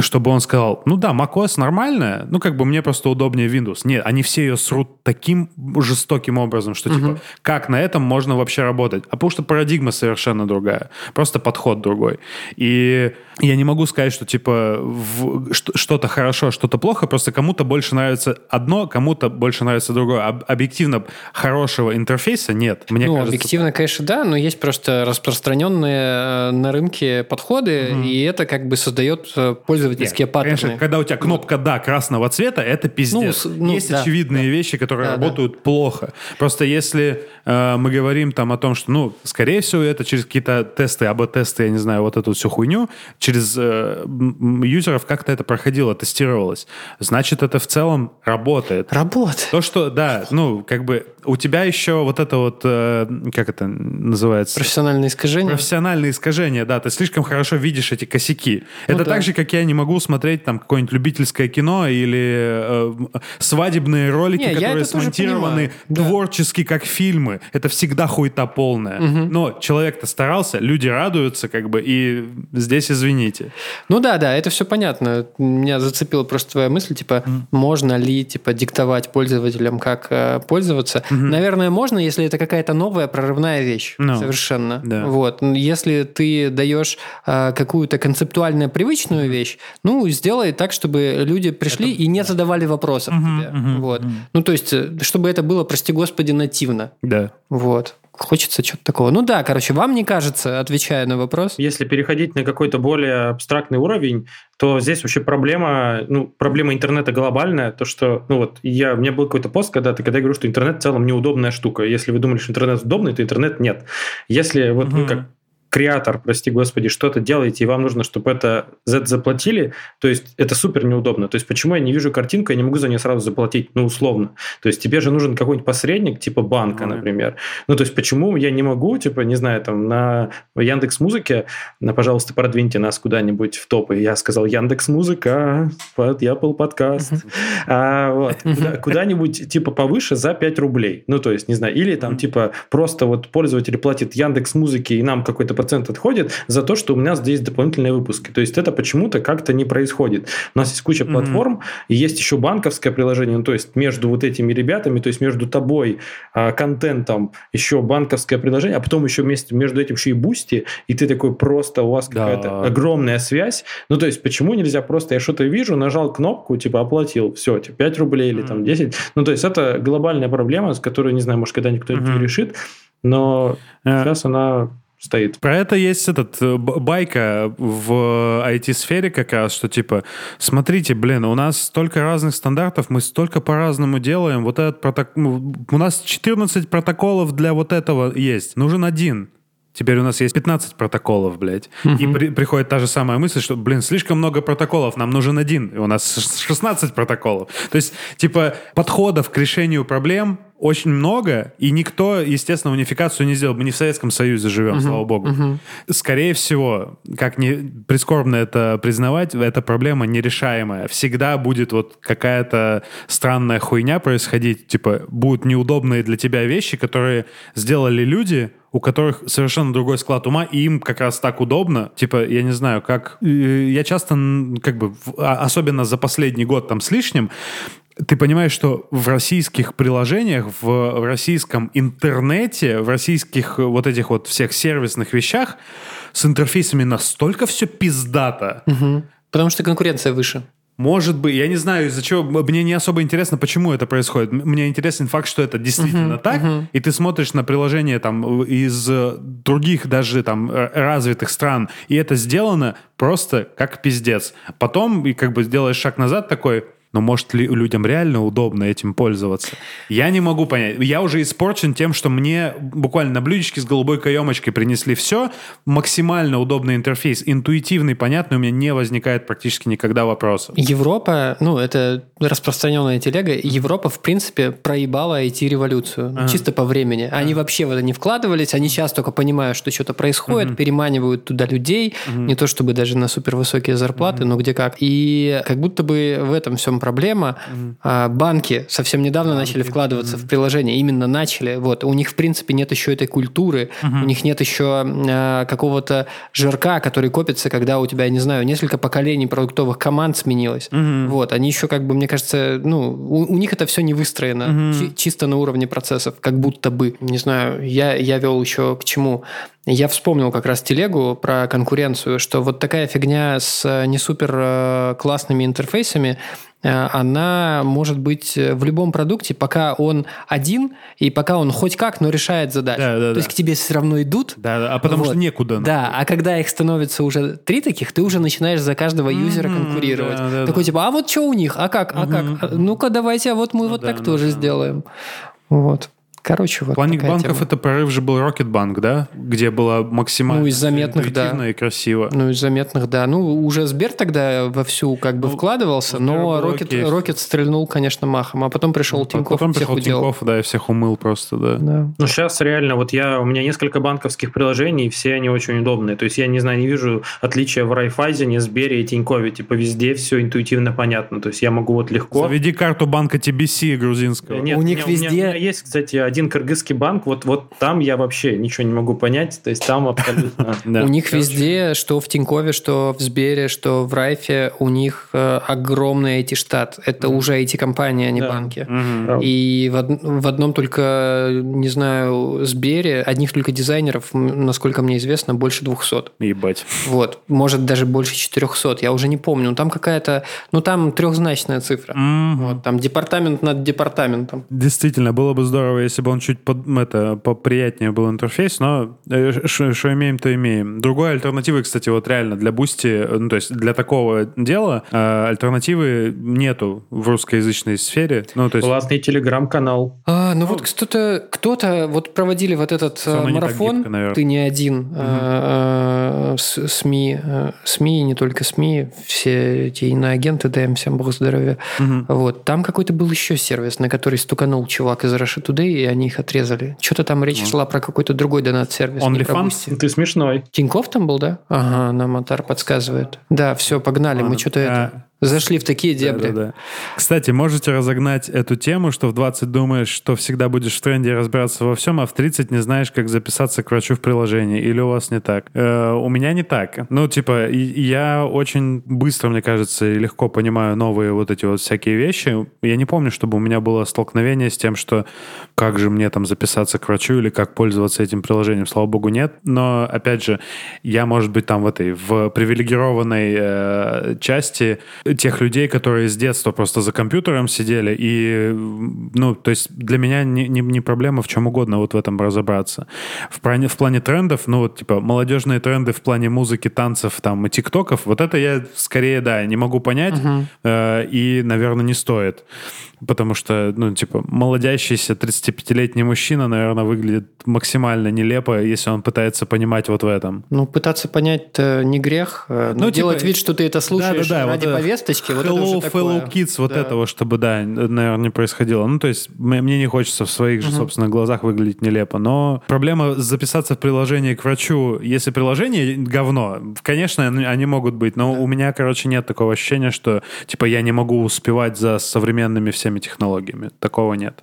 чтобы он сказал, ну да, macOS нормальная, ну как бы мне просто удобнее Windows. Нет, они все ее срут таким жестоким образом, что типа, как на этом можно вообще работать? А потому что парадигма совершенно другая, просто подход другой. И я не могу сказать, что типа в, что-то хорошо, что-то плохо, просто кому-то больше нравится одно, кому-то больше нравится другое. Об, объективно хорошего интерфейса нет. Мне ну, кажется, объективно, конечно, да, но есть просто распространенные э, на рынке подходы, угу. и это как бы создает э, пользовательские нет, паттерны. Конечно, когда у тебя кнопка «да» красного цвета, это пиздец. Ну, ну, есть да, очевидные да. вещи, которые да, работают да. плохо. Просто если э, мы говорим там о том, что, ну, скорее всего, это через какие-то тесты, АБ-тесты, я не знаю, вот эту всю хуйню, через э, юзеров как-то это проходило, тестировалось. Значит, это в целом работает. Работает. То, что, да, ну, как бы у тебя еще вот это вот, э, как это называется? Профессиональное искажение. Профессиональное искажение, да. Ты слишком хорошо видишь эти косяки. Ну, это да. так же, как я не могу смотреть там какое-нибудь любительское кино или э, свадебные ролики, не, которые смонтированы творчески, да. как фильмы. Это всегда хуйта полная. Угу. Но человек-то старался, люди радуются, как бы, и здесь извини извините. Ну да, да, это все понятно. Меня зацепила просто твоя мысль, типа, mm. можно ли, типа, диктовать пользователям, как э, пользоваться. Mm-hmm. Наверное, можно, если это какая-то новая прорывная вещь. No. Совершенно. Да. Вот. Если ты даешь э, какую-то концептуально привычную вещь, ну, сделай так, чтобы люди пришли это... и не задавали вопросов mm-hmm, тебе. Mm-hmm, вот. Mm-hmm. Ну, то есть, э, чтобы это было, прости господи, нативно. Да. Вот хочется чего-то такого. Ну да, короче, вам не кажется, отвечая на вопрос? Если переходить на какой-то более абстрактный уровень, то здесь вообще проблема, ну, проблема интернета глобальная, то, что, ну вот, я, у меня был какой-то пост когда-то, когда я говорю, что интернет в целом неудобная штука. Если вы думали, что интернет удобный, то интернет нет. Если вот угу. вы как креатор, прости господи, что-то делаете, и вам нужно, чтобы это Z заплатили, то есть это супер неудобно. То есть почему я не вижу картинку, я не могу за нее сразу заплатить, ну, условно. То есть тебе же нужен какой-нибудь посредник, типа банка, mm-hmm. например. Ну, то есть почему я не могу, типа, не знаю, там, на Яндекс Музыке, на, пожалуйста, продвиньте нас куда-нибудь в топы. Я сказал, Яндекс Музыка, под Apple подкаст. Mm-hmm. А, вот, куда, куда-нибудь, типа, повыше за 5 рублей. Ну, то есть, не знаю, или там, mm-hmm. типа, просто вот пользователь платит Яндекс Музыке, и нам какой-то процент отходит за то, что у меня здесь дополнительные выпуски. То есть это почему-то как-то не происходит. У нас есть куча платформ, mm-hmm. и есть еще банковское приложение, ну, то есть между вот этими ребятами, то есть между тобой, а, контентом, еще банковское приложение, а потом еще вместе между этим еще и бусти, и ты такой просто, у вас да. какая-то огромная связь. Ну, то есть почему нельзя просто, я что-то вижу, нажал кнопку, типа оплатил, все, типа 5 рублей или mm-hmm. там 10. Ну, то есть это глобальная проблема, с которой, не знаю, может, когда никто mm-hmm. не решит, но. Э, сейчас она стоит. Про это есть этот э, байка в IT-сфере как раз, что типа, смотрите, блин, у нас столько разных стандартов, мы столько по-разному делаем, вот этот протокол, ну, у нас 14 протоколов для вот этого есть, нужен один. Теперь у нас есть 15 протоколов, блядь. Угу. И при, приходит та же самая мысль, что, блин, слишком много протоколов, нам нужен один. И у нас 16 протоколов. То есть, типа, подходов к решению проблем очень много, и никто, естественно, унификацию не сделал. Мы не в Советском Союзе живем, uh-huh, слава богу. Uh-huh. Скорее всего, как не прискорбно это признавать, эта проблема нерешаемая. Всегда будет вот какая-то странная хуйня происходить, типа будут неудобные для тебя вещи, которые сделали люди, у которых совершенно другой склад ума, и им как раз так удобно. Типа, я не знаю, как... Э, я часто, как бы, а, особенно за последний год там с лишним, ты понимаешь, что в российских приложениях, в российском интернете, в российских вот этих вот всех сервисных вещах с интерфейсами настолько все пиздато. Угу. Потому что конкуренция выше. Может быть, я не знаю, из-за чего. Мне не особо интересно, почему это происходит. Мне интересен факт, что это действительно uh-huh, так. Uh-huh. И ты смотришь на приложение там из других даже там развитых стран, и это сделано просто как пиздец. Потом и как бы сделаешь шаг назад такой, но может ли людям реально удобно этим пользоваться? Я не могу понять. Я уже испорчен тем, что мне буквально на блюдечке с голубой каемочкой принесли все, максимально удобный интерфейс, интуитивный, понятный, у меня не возникает практически никогда вопросов. Европа, ну, это распространенная телега, Европа, в принципе, проебала IT-революцию, ага. чисто по времени. Они ага. вообще в это не вкладывались, они сейчас только понимают, что что-то происходит, ага. переманивают туда людей, ага. не то чтобы даже на супервысокие зарплаты, ага. но где как. И как будто бы в этом всем проблема. Mm-hmm. Банки совсем недавно Банки. начали вкладываться mm-hmm. в приложение, именно начали. Вот у них в принципе нет еще этой культуры, mm-hmm. у них нет еще а, какого-то жирка, который копится, когда у тебя, я не знаю, несколько поколений продуктовых команд сменилось. Mm-hmm. Вот они еще как бы, мне кажется, ну у, у них это все не выстроено mm-hmm. чи- чисто на уровне процессов, как будто бы. Не знаю, я я вел еще к чему. Я вспомнил как раз телегу про конкуренцию, что вот такая фигня с э, не супер э, классными интерфейсами, Э, она может быть э, в любом продукте, пока он один, и пока он хоть как, но решает задачу. Да, да, То да. есть к тебе все равно идут. Да, да а потому вот. что некуда. Да, а когда их становится уже три таких, ты уже начинаешь за каждого mm-hmm, юзера конкурировать. Да, да, Такой да. типа, а вот что у них, а как, а mm-hmm. как? Ну-ка давайте, а вот мы ну, вот да, так да, тоже да. сделаем. Вот. Короче, вот Плане банков тема. это прорыв же был Рокетбанк, да? Где было максимально ну, из заметных, да. и красиво. Ну, из заметных, да. Ну, уже Сбер тогда вовсю как бы ну, вкладывался, но Рокет, Рокет стрельнул, конечно, махом. А потом пришел ну, Тинькофф Потом пришел удел. Тинькофф, да, и всех умыл просто, да. да. Ну, сейчас реально, вот я, у меня несколько банковских приложений, все они очень удобные. То есть я, не знаю, не вижу отличия в Райфайзене, Сбере и Тинькове. Типа везде все интуитивно понятно. То есть я могу вот легко... Заведи карту банка TBC грузинского. Нет, у них везде... У меня, у меня есть, кстати, один кыргызский банк, вот, вот там я вообще ничего не могу понять, то есть там абсолютно... (laughs) У них везде, что в Тинькове, что в Сбере, что в Райфе, у них э, огромный IT-штат. Это уже IT-компания, а не банки. И в одном только, не знаю, Сбере, одних только дизайнеров, насколько мне известно, больше 200. Ебать. Вот. Может, даже больше 400. Я уже не помню. Ну, там какая-то... Ну, там трехзначная цифра. Вот. Там департамент над департаментом. Действительно, было бы здорово, если бы он чуть под, это поприятнее был интерфейс, но что э, имеем, то имеем. Другой альтернативы, кстати, вот реально для Бусти, э, ну, то есть для такого дела э, альтернативы нету в русскоязычной сфере. Ну, то есть... Классный телеграм-канал. А, ну, ну вот кто-то, кто-то вот проводили вот этот Все марафон, гибко, ты не один, угу. а, а, СМИ, СМИ, не только СМИ, все эти иноагенты, дай им всем бог здоровья. Угу. Вот, там какой-то был еще сервис, на который стуканул чувак из Russia Today, и они их отрезали. Что-то там речь mm. шла про какой-то другой донат-сервис. OnlyFans? Ты смешной. Тиньков там был, да? Ага, нам Атар подсказывает. Да, все, погнали. Мы что-то это... Зашли в такие дебри. Да, да, да. Кстати, можете разогнать эту тему, что в 20 думаешь, что всегда будешь в тренде разбираться во всем, а в 30 не знаешь, как записаться к врачу в приложении. Или у вас не так? Э, у меня не так. Ну, типа, я очень быстро, мне кажется, и легко понимаю новые вот эти вот всякие вещи. Я не помню, чтобы у меня было столкновение с тем, что как же мне там записаться к врачу или как пользоваться этим приложением. Слава богу, нет. Но, опять же, я, может быть, там в этой, в привилегированной э, части тех людей, которые с детства просто за компьютером сидели, и, ну, то есть для меня не, не, не проблема в чем угодно вот в этом разобраться. В плане, в плане трендов, ну, вот, типа, молодежные тренды в плане музыки, танцев, там, и тиктоков, вот это я скорее, да, не могу понять, uh-huh. э, и, наверное, не стоит потому что, ну, типа, молодящийся 35-летний мужчина, наверное, выглядит максимально нелепо, если он пытается понимать вот в этом. Ну, пытаться понять не грех, э, но ну, делать типа, вид, что ты это слушаешь да, да, да, ради вот, повесточки, вот Hello, это уже такое. Fellow Kids, вот да. этого, чтобы, да, наверное, не происходило. Ну, то есть мне не хочется в своих же, собственно, глазах выглядеть нелепо. Но проблема записаться в приложение к врачу, если приложение говно, конечно, они могут быть, но да. у меня, короче, нет такого ощущения, что, типа, я не могу успевать за современными всеми технологиями. Такого нет.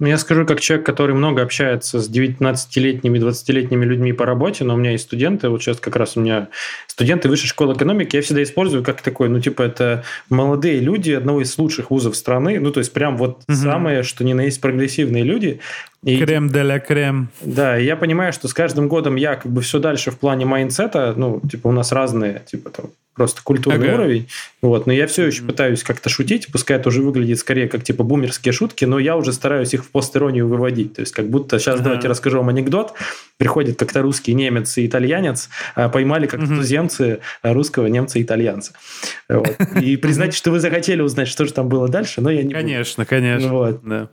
Ну, я скажу, как человек, который много общается с 19-летними, 20-летними людьми по работе, но у меня есть студенты, вот сейчас как раз у меня студенты высшей школы экономики, я всегда использую как такой, ну, типа, это молодые люди одного из лучших вузов страны, ну, то есть прям вот угу. самые, что ни на есть прогрессивные люди. И, crème de la crème. Да, я понимаю, что с каждым годом я как бы все дальше в плане mindset'а, ну, типа, у нас разные, типа, там, просто культурный ага. уровень. Вот, но я все еще пытаюсь как-то шутить, пускай это уже выглядит скорее как типа бумерские шутки, но я уже стараюсь их в постиронию выводить. То есть как будто сейчас ага. давайте расскажу вам анекдот. Приходит как-то русский немец и итальянец, а поймали как-то угу. туземцы русского немца и итальянца. Вот. И признайте, что вы захотели узнать, что же там было дальше, но я не Конечно, буду. конечно. Вот. Да.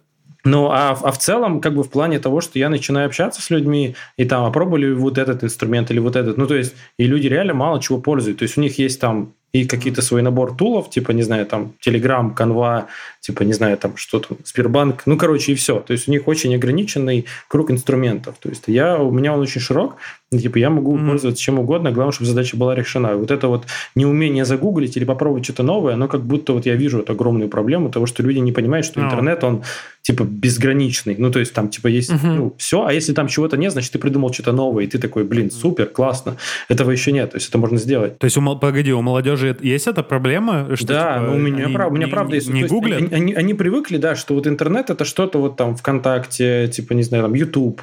Ну, а, а в целом, как бы в плане того, что я начинаю общаться с людьми, и там, а пробовали вот этот инструмент или вот этот, ну, то есть, и люди реально мало чего пользуют. То есть, у них есть там и какие-то свой набор тулов, типа, не знаю, там, Telegram, Canva, типа, не знаю, там, что там, Сбербанк, ну, короче, и все. То есть у них очень ограниченный круг инструментов. То есть я, у меня он очень широк, типа, я могу mm-hmm. пользоваться чем угодно, главное, чтобы задача была решена. вот это вот неумение загуглить или попробовать что-то новое, оно как будто вот я вижу эту огромную проблему того, что люди не понимают, что интернет, он, типа, безграничный. Ну, то есть там, типа, есть, mm-hmm. ну, все, а если там чего-то нет, значит, ты придумал что-то новое, и ты такой, блин, супер, классно. Этого еще нет, то есть это можно сделать. То есть, у, погоди, у молодежи есть эта проблема? Что, да, типа, ну, у меня, они, прав, у меня не, правда есть. Не гуглят? Они, они, они привыкли, да, что вот интернет это что-то вот там ВКонтакте, типа, не знаю, там, YouTube,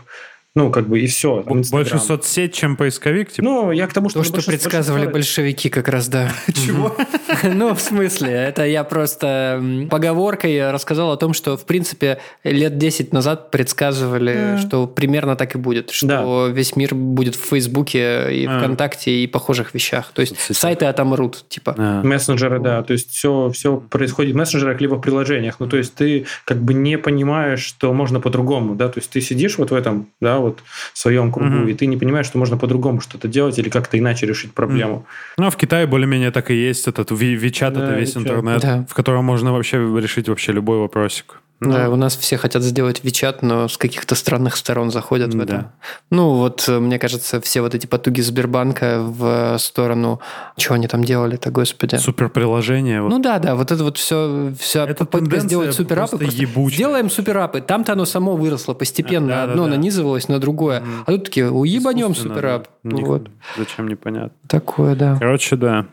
ну, как бы и все. Больше соцсеть, чем поисковик? Типа? Ну, я к тому, что... То, что предсказывали большевики как раз, да. (laughs) Чего? Ну, в смысле, это я просто поговоркой рассказал о том, что, в принципе, лет 10 назад предсказывали, что примерно так и будет, что весь мир будет в Фейсбуке и ВКонтакте и похожих вещах. То есть сайты отомрут, типа. Мессенджеры, да. То есть все, все происходит в мессенджерах либо в приложениях. Ну, то есть ты как бы не понимаешь, что можно по-другому, да. То есть ты сидишь вот в этом, да, вот в своем кругу, угу. и ты не понимаешь, что можно по-другому что-то делать или как-то иначе решить проблему. Ну, а в Китае более-менее так и есть этот Вичат, да, это весь WeChat. интернет, да. в котором можно вообще решить вообще любой вопросик. Ну, да, у нас все хотят сделать Вичат, но с каких-то странных сторон заходят в это. Да. Ну, вот, э, мне кажется, все вот эти потуги Сбербанка в сторону... Чего они там делали-то, господи? Суперприложение. Вот. Ну да, да, вот это вот все, вся это попытка сделать суперапы. Просто сделаем суперапы. Там-то оно само выросло постепенно. Да, Одно да, да. нанизывалось на другое. Mm. А тут такие, уебанем суперап. Да. Вот. Зачем, непонятно. Такое, да. Короче, да.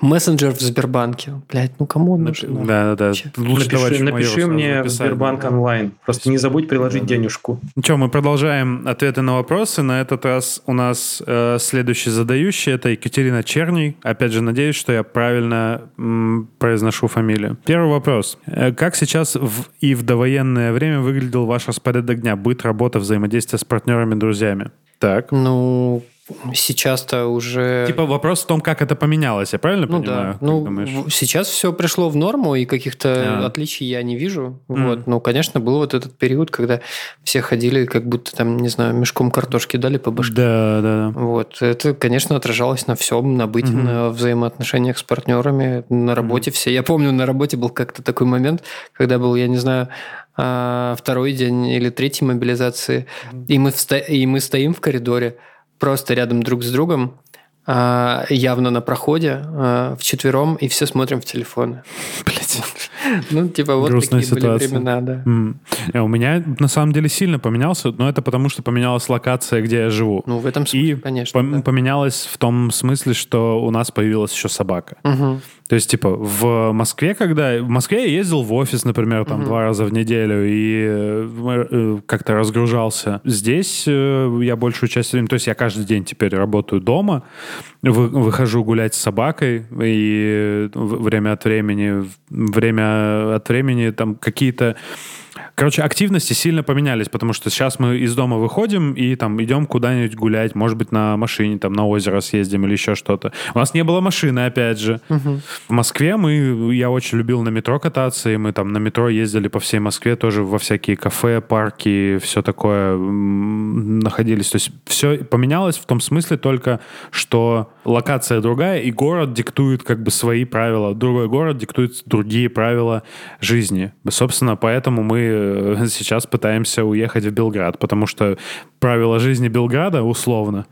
Мессенджер в Сбербанке. Блять, ну кому он нужен? Да, да, да. Лучше напиши, напиши мне в Сбербанк да. онлайн. Просто не забудь приложить да, денежку. Ну что, мы продолжаем ответы на вопросы. На этот раз у нас э, следующий задающий. Это Екатерина Черний. Опять же, надеюсь, что я правильно м, произношу фамилию. Первый вопрос. Э, как сейчас в, и в довоенное время выглядел ваш распорядок дня? Быт, работа, взаимодействие с партнерами, друзьями? Так. Ну, Сейчас-то уже... Типа вопрос в том, как это поменялось, я правильно ну, понимаю? Да. Ну, думаешь? сейчас все пришло в норму, и каких-то а. отличий я не вижу. Mm. Вот. Ну, конечно, был вот этот период, когда все ходили, как будто там, не знаю, мешком картошки дали по башке. Да, да, да. Вот. Это, конечно, отражалось на всем, на быте, mm-hmm. на взаимоотношениях с партнерами, на работе mm-hmm. все. Я помню, на работе был как-то такой момент, когда был, я не знаю, а, второй день или третий мобилизации, mm-hmm. и, мы вста... и мы стоим в коридоре, просто рядом друг с другом, а, явно на проходе, а, в четвером, и все смотрим в телефоны. (laughs) Блять. Ну, типа, вот Грустная такие ситуация. были времена, да. Mm. У меня, на самом деле, сильно поменялся, но это потому, что поменялась локация, где я живу. Ну, в этом смысле, и конечно. И да. поменялось в том смысле, что у нас появилась еще собака. Угу. То есть, типа, в Москве, когда... В Москве я ездил в офис, например, там, угу. два раза в неделю и э, э, как-то разгружался. Здесь э, я большую часть времени... То есть я каждый день теперь работаю дома, вы, выхожу гулять с собакой, и время от времени... Время от времени там какие-то Короче, активности сильно поменялись, потому что сейчас мы из дома выходим и там идем куда-нибудь гулять, может быть, на машине, там, на озеро съездим или еще что-то. У нас не было машины, опять же. Угу. В Москве мы, я очень любил на метро кататься, и мы там на метро ездили по всей Москве тоже во всякие кафе, парки, все такое находились. То есть все поменялось в том смысле только, что локация другая, и город диктует как бы свои правила. Другой город диктует другие правила жизни. Собственно, поэтому мы э, (laughs) сейчас пытаемся уехать в Белград, потому что правила жизни Белграда, условно,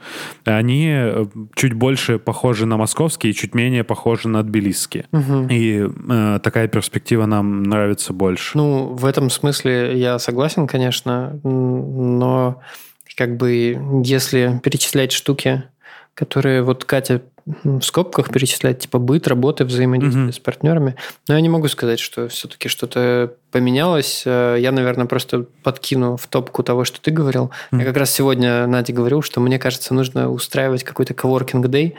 они э, чуть больше похожи на московские и чуть менее похожи на тбилисские. Угу. И э, такая перспектива нам нравится больше. Ну, в этом смысле я согласен, конечно, но как бы если перечислять штуки, которые вот Катя в скобках перечислять, типа быт, работы, взаимодействие mm-hmm. с партнерами. Но я не могу сказать, что все-таки что-то поменялось. Э, я, наверное, просто подкину в топку того, что ты говорил. Mm-hmm. Я как раз сегодня Наде говорил, что мне кажется, нужно устраивать какой-то коворкинг дей,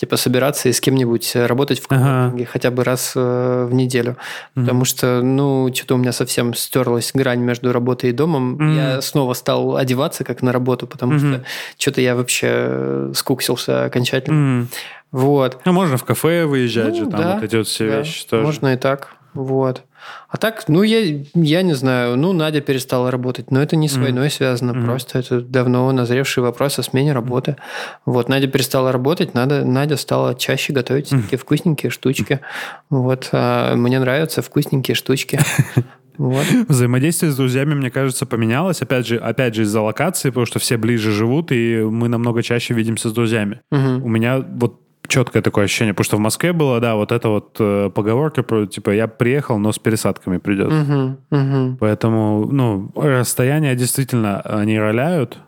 типа собираться и с кем-нибудь работать в коворкинге ага. хотя бы раз э, в неделю. Mm-hmm. Потому что, ну, что-то у меня совсем стерлась грань между работой и домом. Mm-hmm. Я снова стал одеваться как на работу, потому mm-hmm. что что-то я вообще скуксился окончательно. Mm-hmm. Вот. А можно в кафе выезжать ну, же, там да, вот эти вот все да, вещи тоже. Можно и так. Вот. А так, ну, я, я не знаю, ну, Надя перестала работать, но это не с mm-hmm. войной связано, mm-hmm. просто это давно назревший вопрос о смене работы. Mm-hmm. Вот, Надя перестала работать, надо, Надя стала чаще готовить mm-hmm. такие вкусненькие штучки. Вот, а мне нравятся вкусненькие штучки. (laughs) Вот. Взаимодействие с друзьями, мне кажется, поменялось. Опять же, опять же из-за локации, потому что все ближе живут, и мы намного чаще видимся с друзьями. Угу. У меня вот четкое такое ощущение, потому что в Москве было, да, вот это вот э, поговорка про, типа, я приехал, но с пересадками придет. Угу, угу. Поэтому, ну, расстояния действительно, они роляют,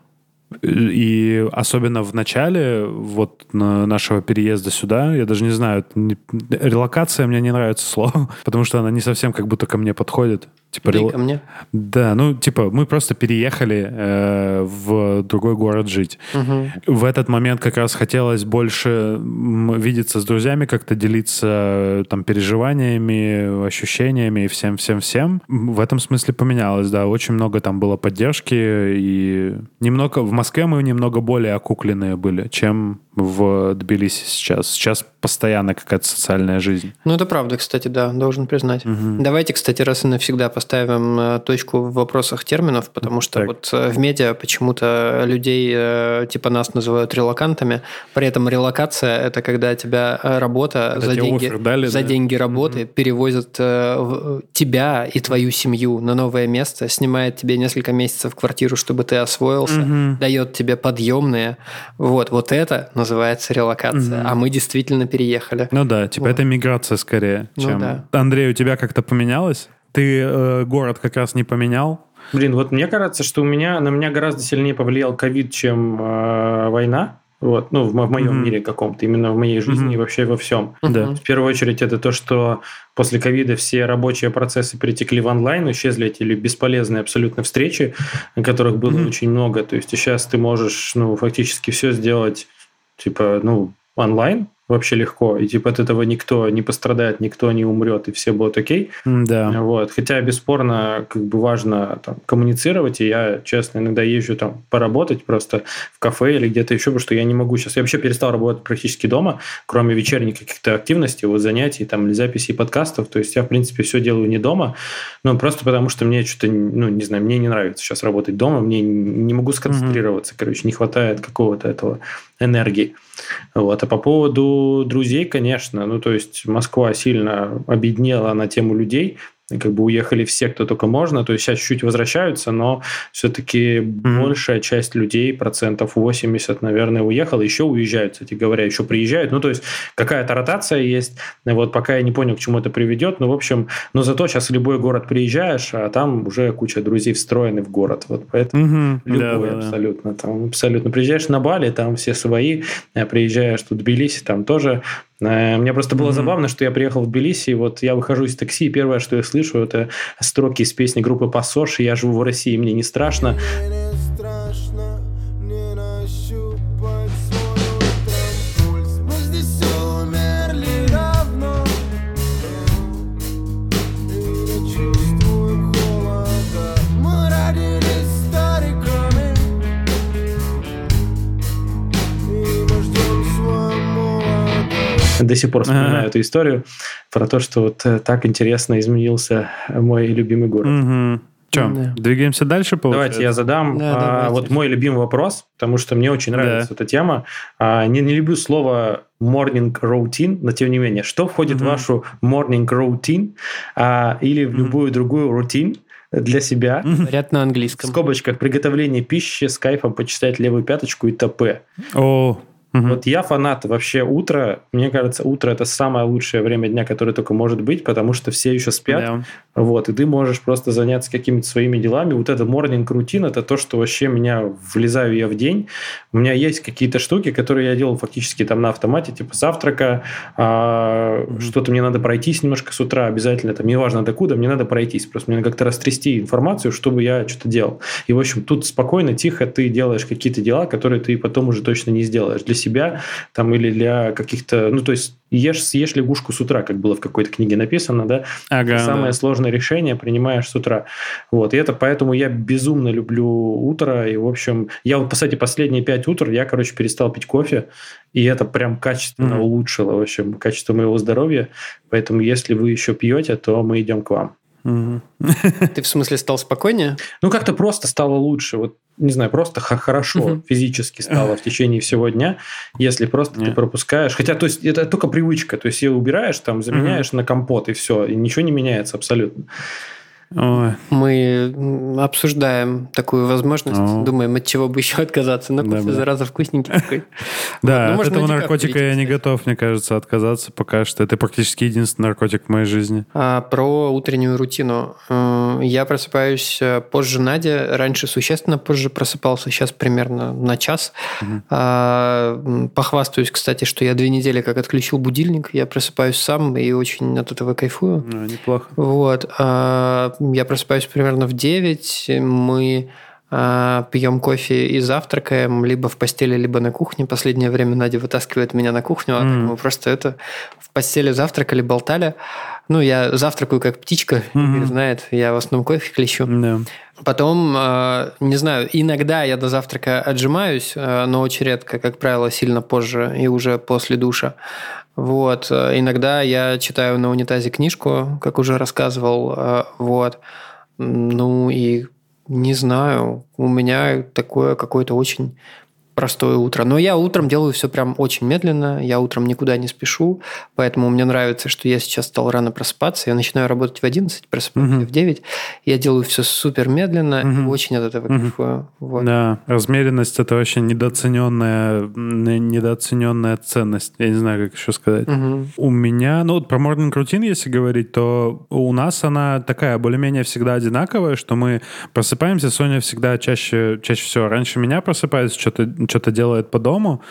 и особенно в начале вот нашего переезда сюда, я даже не знаю, не, релокация мне не нравится слово, (laughs) потому что она не совсем как будто ко мне подходит. Типа, рел... ко мне? Да, ну, типа, мы просто переехали э, в другой город жить. Угу. В этот момент как раз хотелось больше видеться с друзьями, как-то делиться там переживаниями, ощущениями и всем-всем-всем. В этом смысле поменялось, да. Очень много там было поддержки и немного... В Москве мы немного более окукленные были, чем в Тбилиси сейчас. Сейчас постоянно какая-то социальная жизнь. Ну, это правда, кстати, да, должен признать. Угу. Давайте, кстати, раз и навсегда поставим э, точку в вопросах терминов, потому что так. вот э, в медиа почему-то людей э, типа нас называют релакантами. При этом релокация – это когда тебя работа это за, деньги, дали, за да? деньги работы угу. перевозят тебя и твою семью на новое место, снимает тебе несколько месяцев квартиру, чтобы ты освоился, угу. дает тебе подъемные. Вот, вот это называется релокация. Угу. А мы действительно переехали. Ну да, типа вот. это миграция скорее. Ну чем... Ну, да. Андрей, у тебя как-то поменялось? Ты э, город как раз не поменял? Блин, вот мне кажется, что у меня на меня гораздо сильнее повлиял ковид, чем э, война. Вот, ну, в, в моем mm-hmm. мире каком-то, именно в моей жизни mm-hmm. и вообще во всем. Mm-hmm. В первую очередь, это то, что после ковида все рабочие процессы перетекли в онлайн, исчезли эти бесполезные абсолютно встречи, которых было mm-hmm. очень много. То есть сейчас ты можешь, ну, фактически все сделать, типа, ну, онлайн, вообще легко, и типа от этого никто не пострадает, никто не умрет, и все будут окей. Да. Вот. Хотя, бесспорно, как бы важно там, коммуницировать, и я, честно, иногда езжу там поработать просто в кафе или где-то еще, потому что я не могу сейчас... Я вообще перестал работать практически дома, кроме вечерних каких-то активностей, вот занятий, там, или записей подкастов, то есть я, в принципе, все делаю не дома, но просто потому что мне что-то, ну, не знаю, мне не нравится сейчас работать дома, мне не могу сконцентрироваться, mm-hmm. короче, не хватает какого-то этого энергии. Вот. А по поводу друзей, конечно, ну, то есть Москва сильно обеднела на тему людей, как бы уехали все, кто только можно, то есть сейчас чуть-чуть возвращаются, но все-таки mm-hmm. большая часть людей, процентов 80, наверное, уехала, еще уезжают, кстати говоря, еще приезжают, ну, то есть какая-то ротация есть, вот пока я не понял, к чему это приведет, но, в общем, но зато сейчас в любой город приезжаешь, а там уже куча друзей встроены в город, вот поэтому mm-hmm. любой да, абсолютно, да. там абсолютно, приезжаешь на Бали, там все свои, а приезжаешь тут в Тбилиси, там тоже Э, мне просто было mm-hmm. забавно, что я приехал в Тбилиси, и вот я выхожу из такси, и первое, что я слышу, это строки из песни группы «Пассош», «Я живу в России, мне не страшно». (laughs) до сих пор вспоминаю ага. эту историю про то, что вот э, так интересно изменился мой любимый город. Угу. Че, да. двигаемся дальше? Получается? Давайте я задам да, а, давайте. вот мой любимый вопрос, потому что мне очень нравится да. эта тема. А, не, не люблю слово morning routine, но тем не менее, что входит mm-hmm. в вашу morning routine а, или в любую mm-hmm. другую рутин для себя? Говорят на английском. В скобочках приготовление пищи с кайфом почитать левую пяточку и т.п. О, Угу. Вот я фанат вообще утра. Мне кажется, утро это самое лучшее время дня, которое только может быть, потому что все еще спят. Да. Вот, и ты можешь просто заняться какими-то своими делами. Вот это morning рутин это то, что вообще меня влезаю я в день. У меня есть какие-то штуки, которые я делал фактически там на автомате, типа завтрака, а, что-то мне надо пройтись немножко с утра обязательно, там неважно докуда, мне надо пройтись. Просто мне надо как-то растрясти информацию, чтобы я что-то делал. И, в общем, тут спокойно, тихо ты делаешь какие-то дела, которые ты потом уже точно не сделаешь. Для себя там или для каких-то... Ну, то есть ешь, съешь лягушку с утра, как было в какой-то книге написано, да? Ага, Самое да. сложное решение принимаешь с утра. Вот, и это поэтому я безумно люблю утро, и, в общем, я вот, кстати, последние пять утр я, короче, перестал пить кофе, и это прям качественно mm-hmm. улучшило, в общем, качество моего здоровья, поэтому если вы еще пьете, то мы идем к вам. (laughs) Ты в смысле стал спокойнее? Ну, как-то просто стало лучше. Вот, не знаю, просто хорошо физически стало в течение всего дня, если просто ты пропускаешь. Хотя, то есть, это только привычка. То есть, ее убираешь, там, заменяешь на компот, и все. И ничего не меняется абсолютно. Ой. Мы обсуждаем такую возможность, О. думаем, от чего бы еще отказаться. Но кофе, да, зараза, вкусненький такой. (laughs) Да, от этого наркотика я не готов, мне кажется, отказаться пока что. Это практически единственный наркотик в моей жизни. А, про утреннюю рутину. Э, я просыпаюсь э, позже Нади. Раньше существенно позже просыпался, сейчас примерно на час. Угу. Похвастаюсь, кстати, что я две недели как отключил будильник. Я просыпаюсь сам и очень от этого кайфую. Ну, неплохо. Вот. А, я просыпаюсь примерно в 9, мы э, пьем кофе и завтракаем либо в постели, либо на кухне. Последнее время Надя вытаскивает меня на кухню, а mm. мы просто это в постели завтракали, болтали. Ну, я завтракаю как птичка, mm-hmm. знает, я в основном кофе клещу. Yeah. Потом, э, не знаю, иногда я до завтрака отжимаюсь, э, но очень редко, как правило, сильно позже и уже после душа. Вот. Э, иногда я читаю на унитазе книжку, как уже рассказывал. Вот. Ну и не знаю, у меня такое какое-то очень простое утро. Но я утром делаю все прям очень медленно, я утром никуда не спешу, поэтому мне нравится, что я сейчас стал рано просыпаться, я начинаю работать в 11, просыпаюсь угу. в 9, я делаю все супер медленно, угу. очень от этого кайфую. Вот. Да, размеренность это вообще недооцененная, недооцененная ценность, я не знаю, как еще сказать. Угу. У меня, ну вот про morning routine, если говорить, то у нас она такая более-менее всегда одинаковая, что мы просыпаемся, Соня всегда чаще, чаще всего раньше меня просыпается, что-то что-то делает по дому.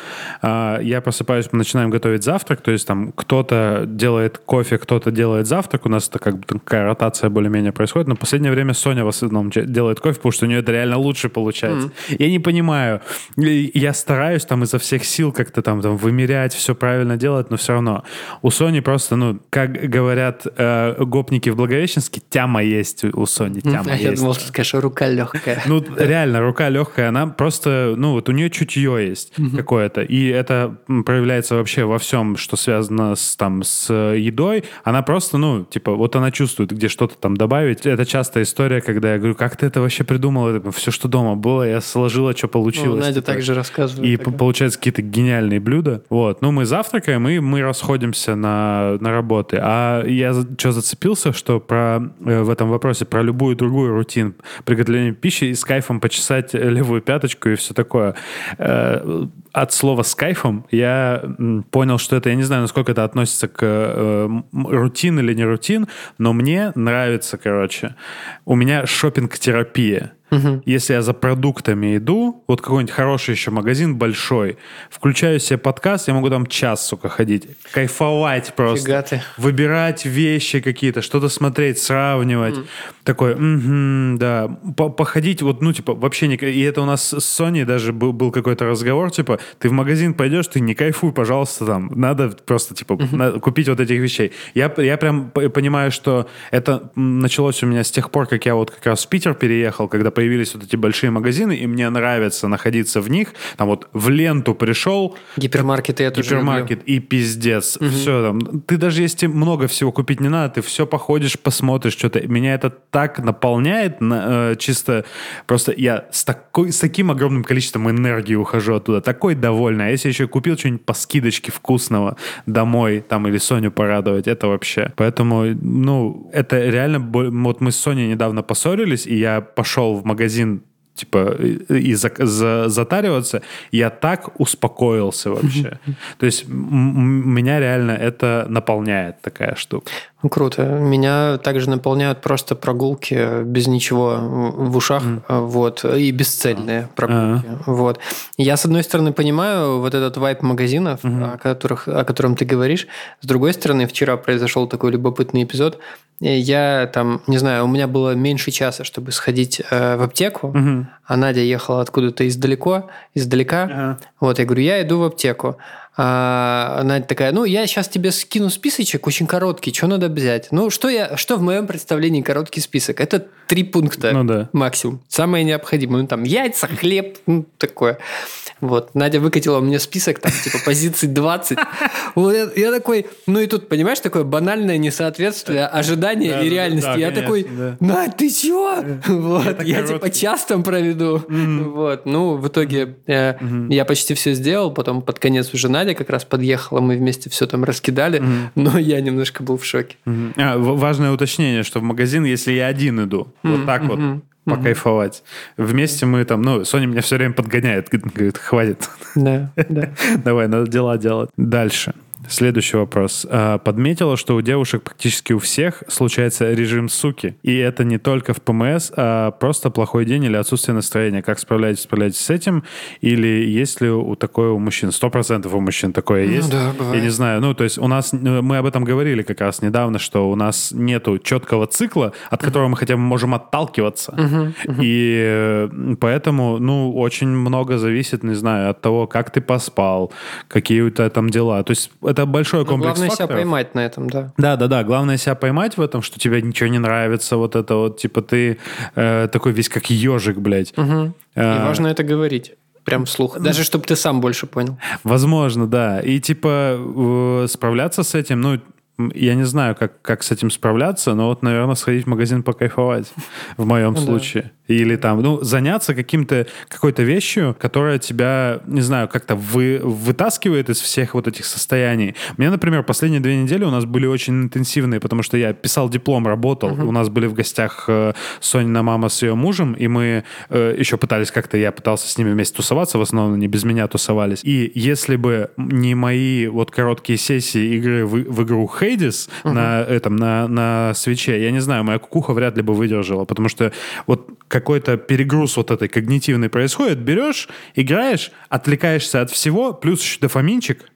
А, я просыпаюсь, мы начинаем готовить завтрак, то есть там кто-то делает кофе, кто-то делает завтрак, у нас это как бы такая ротация более-менее происходит, но в последнее время Соня в основном делает кофе, потому что у нее это реально лучше получается. Mm-hmm. Я не понимаю, я стараюсь там изо всех сил как-то там, там вымерять, все правильно делать, но все равно у Сони просто, ну, как говорят э, гопники в Благовещенске, тяма есть у Сони, тяма mm-hmm. (laughs) есть. Я думал, что рука легкая. Ну, реально, рука легкая, она просто, ну, вот у нее чутье есть угу. какое-то. И это проявляется вообще во всем, что связано с, там, с едой. Она просто, ну, типа, вот она чувствует, где что-то там добавить. Это частая история, когда я говорю, как ты это вообще придумал? Это все, что дома было, я сложила, что получилось. Ну, Надя типа. также рассказывает. И такая. получается какие-то гениальные блюда. Вот. Ну, мы завтракаем, и мы расходимся на, на работы. А я что зацепился, что про, э, в этом вопросе про любую другую рутин приготовления пищи и с кайфом почесать левую пяточку и все такое. uh, от слова с кайфом я понял, что это, я не знаю, насколько это относится к э, рутин или не рутин, но мне нравится, короче. У меня шопинг терапия Угу. Если я за продуктами иду, вот какой-нибудь хороший еще магазин большой, включаю себе подкаст, я могу там час, сука, ходить, кайфовать просто. Фига ты. Выбирать вещи какие-то, что-то смотреть, сравнивать. Угу. Такой, угу, да. Походить, вот, ну, типа, вообще не... И это у нас с Sony даже был, был какой-то разговор, типа, ты в магазин пойдешь, ты не кайфуй, пожалуйста, там. Надо просто, типа, угу. надо купить вот этих вещей. Я, я прям понимаю, что это началось у меня с тех пор, как я вот как раз в Питер переехал, когда появились вот эти большие магазины, и мне нравится находиться в них. Там вот в ленту пришел. Гипермаркеты я тоже Гипермаркет люблю. и пиздец. Угу. Все там. Ты даже если много всего купить не надо, ты все походишь, посмотришь что-то. Меня это так наполняет, на, э, чисто просто я с, такой, с таким огромным количеством энергии ухожу оттуда. Такой довольный. А если еще купил что-нибудь по скидочке вкусного домой, там, или Соню порадовать, это вообще. Поэтому, ну, это реально... Вот мы с Соней недавно поссорились, и я пошел в магазин типа, и за, за, затариваться, я так успокоился вообще. (laughs) То есть меня реально это наполняет такая штука. Круто. Меня также наполняют просто прогулки без ничего в ушах, mm. вот, и бесцельные прогулки. Uh-huh. Вот. Я, с одной стороны, понимаю вот этот вайп магазинов, uh-huh. о, которых, о котором ты говоришь. С другой стороны, вчера произошел такой любопытный эпизод. Я там, не знаю, у меня было меньше часа, чтобы сходить э, в аптеку, uh-huh. а Надя ехала откуда-то издалеко, издалека. Uh-huh. Вот, я говорю, я иду в аптеку. А, она такая, ну, я сейчас тебе скину списочек очень короткий, что надо взять? Ну, что, я, что в моем представлении короткий список? Это три пункта ну, да. максимум. Самое необходимое. Ну, там, яйца, хлеб, ну, такое. Вот. Надя выкатила мне список, там, типа, позиций 20. (laughs) Вот я, я такой, ну и тут, понимаешь, такое банальное несоответствие ожидания и реальности. я такой, Надь, ты чего? Вот. Я, типа, час там проведу. Вот. Ну, в итоге э, я почти все сделал, потом под конец уже Надя как раз подъехала, мы вместе все там раскидали, но я немножко был в шоке. А, важное уточнение, что в магазин, если я один иду, вот так вот, покайфовать. Вместе мы там, ну, Соня меня все время подгоняет, говорит, хватит. Да, да. (laughs) Давай, надо дела делать. Дальше. Следующий вопрос. А, подметила, что у девушек практически у всех случается режим суки. И это не только в ПМС, а просто плохой день или отсутствие настроения. Как справляетесь, справляетесь с этим? Или есть ли у такое у мужчин? Сто процентов у мужчин такое ну, есть? Да, бывает. Я не знаю. Ну, то есть у нас, ну, мы об этом говорили как раз недавно, что у нас нету четкого цикла, от которого мы хотя бы можем отталкиваться. И э, поэтому, ну, очень много зависит, не знаю, от того, как ты поспал, какие у тебя там дела. То есть это большой комплекс Главное факторов. себя поймать на этом, да. Да, да, да. Главное себя поймать в этом, что тебе ничего не нравится, вот это вот, типа ты э, такой весь как ежик, блядь. Угу. А, И важно это говорить. Прям вслух. Даже чтобы ты сам больше понял. Возможно, да. И типа э, справляться с этим, ну, я не знаю, как, как с этим справляться, но вот, наверное, сходить в магазин покайфовать (laughs) в моем ну, случае. Да. Или там, ну, заняться каким-то, какой-то вещью, которая тебя, не знаю, как-то вы, вытаскивает из всех вот этих состояний. Мне, например, последние две недели у нас были очень интенсивные, потому что я писал диплом, работал. Uh-huh. У нас были в гостях э, Сонина мама с ее мужем, и мы э, еще пытались как-то, я пытался с ними вместе тусоваться, в основном они без меня тусовались. И если бы не мои вот короткие сессии игры в, в игру Hades uh-huh. на этом, на, на свече, я не знаю, моя кукуха вряд ли бы выдержала, потому что вот какой-то перегруз вот этой когнитивный происходит, берешь, играешь, отвлекаешься от всего, плюс еще дофаминчик,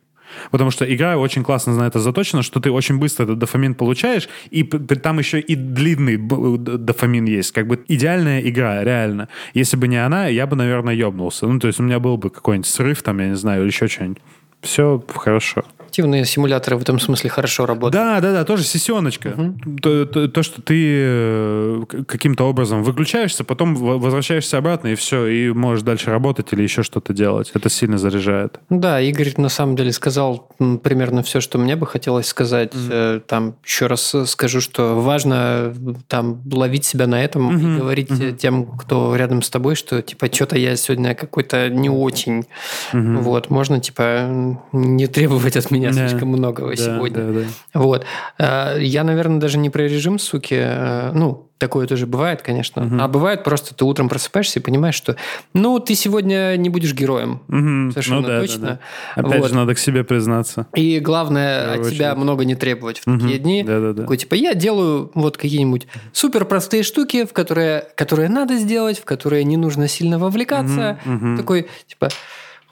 Потому что игра очень классно на это заточена, что ты очень быстро этот дофамин получаешь, и там еще и длинный дофамин есть. Как бы идеальная игра, реально. Если бы не она, я бы, наверное, ёбнулся. Ну, то есть у меня был бы какой-нибудь срыв там, я не знаю, или еще что-нибудь. Все хорошо активные симуляторы в этом смысле хорошо работают. Да, да, да, тоже сессионочка. Угу. То, то, то, что ты э, каким-то образом выключаешься, потом возвращаешься обратно, и все, и можешь дальше работать или еще что-то делать. Это сильно заряжает. Да, Игорь на самом деле сказал примерно все, что мне бы хотелось сказать. Угу. Там еще раз скажу, что важно там ловить себя на этом угу. и говорить угу. тем, кто рядом с тобой, что типа что-то я сегодня какой-то не очень. Угу. Вот, можно типа не требовать от меня меня да. слишком многого да, сегодня. Да, да. Вот. А, я, наверное, даже не про режим, суки. А, ну, такое тоже бывает, конечно. Угу. А бывает просто ты утром просыпаешься и понимаешь, что ну, ты сегодня не будешь героем. Угу. Совершенно ну, да, точно. Да, да. Опять вот. же, надо к себе признаться. И главное, от тебя много не требовать в такие угу. дни. Да, да, да. Такой, типа, я делаю вот какие-нибудь супер простые штуки, в которые, которые надо сделать, в которые не нужно сильно вовлекаться. Угу. Угу. Такой, типа,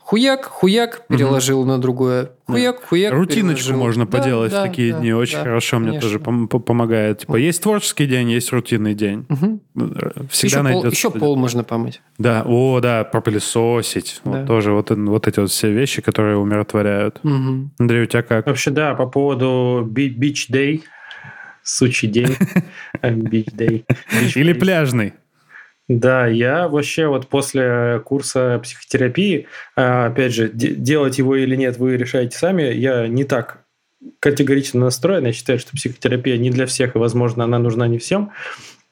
Хуяк, хуяк, переложил угу. на другое. Хуяк, да. хуяк. Рутиночку переложил. можно да, поделать да, в такие да, дни. Очень да, хорошо, конечно. мне тоже пом- помогает. Типа, есть творческий день, есть рутинный день. Угу. Всегда еще найдется. Пол, еще пол можно помыть. Да, о, да, пропылесосить. Да. Вот тоже вот, вот эти вот все вещи, которые умиротворяют. Угу. Андрей, у тебя как? Вообще, да, по поводу Beach Day, сучий день, (laughs) Beach Day. Или пляжный. Да, я вообще вот после курса психотерапии, а, опять же, делать его или нет, вы решаете сами. Я не так категорично настроен. Я считаю, что психотерапия не для всех, и, возможно, она нужна не всем.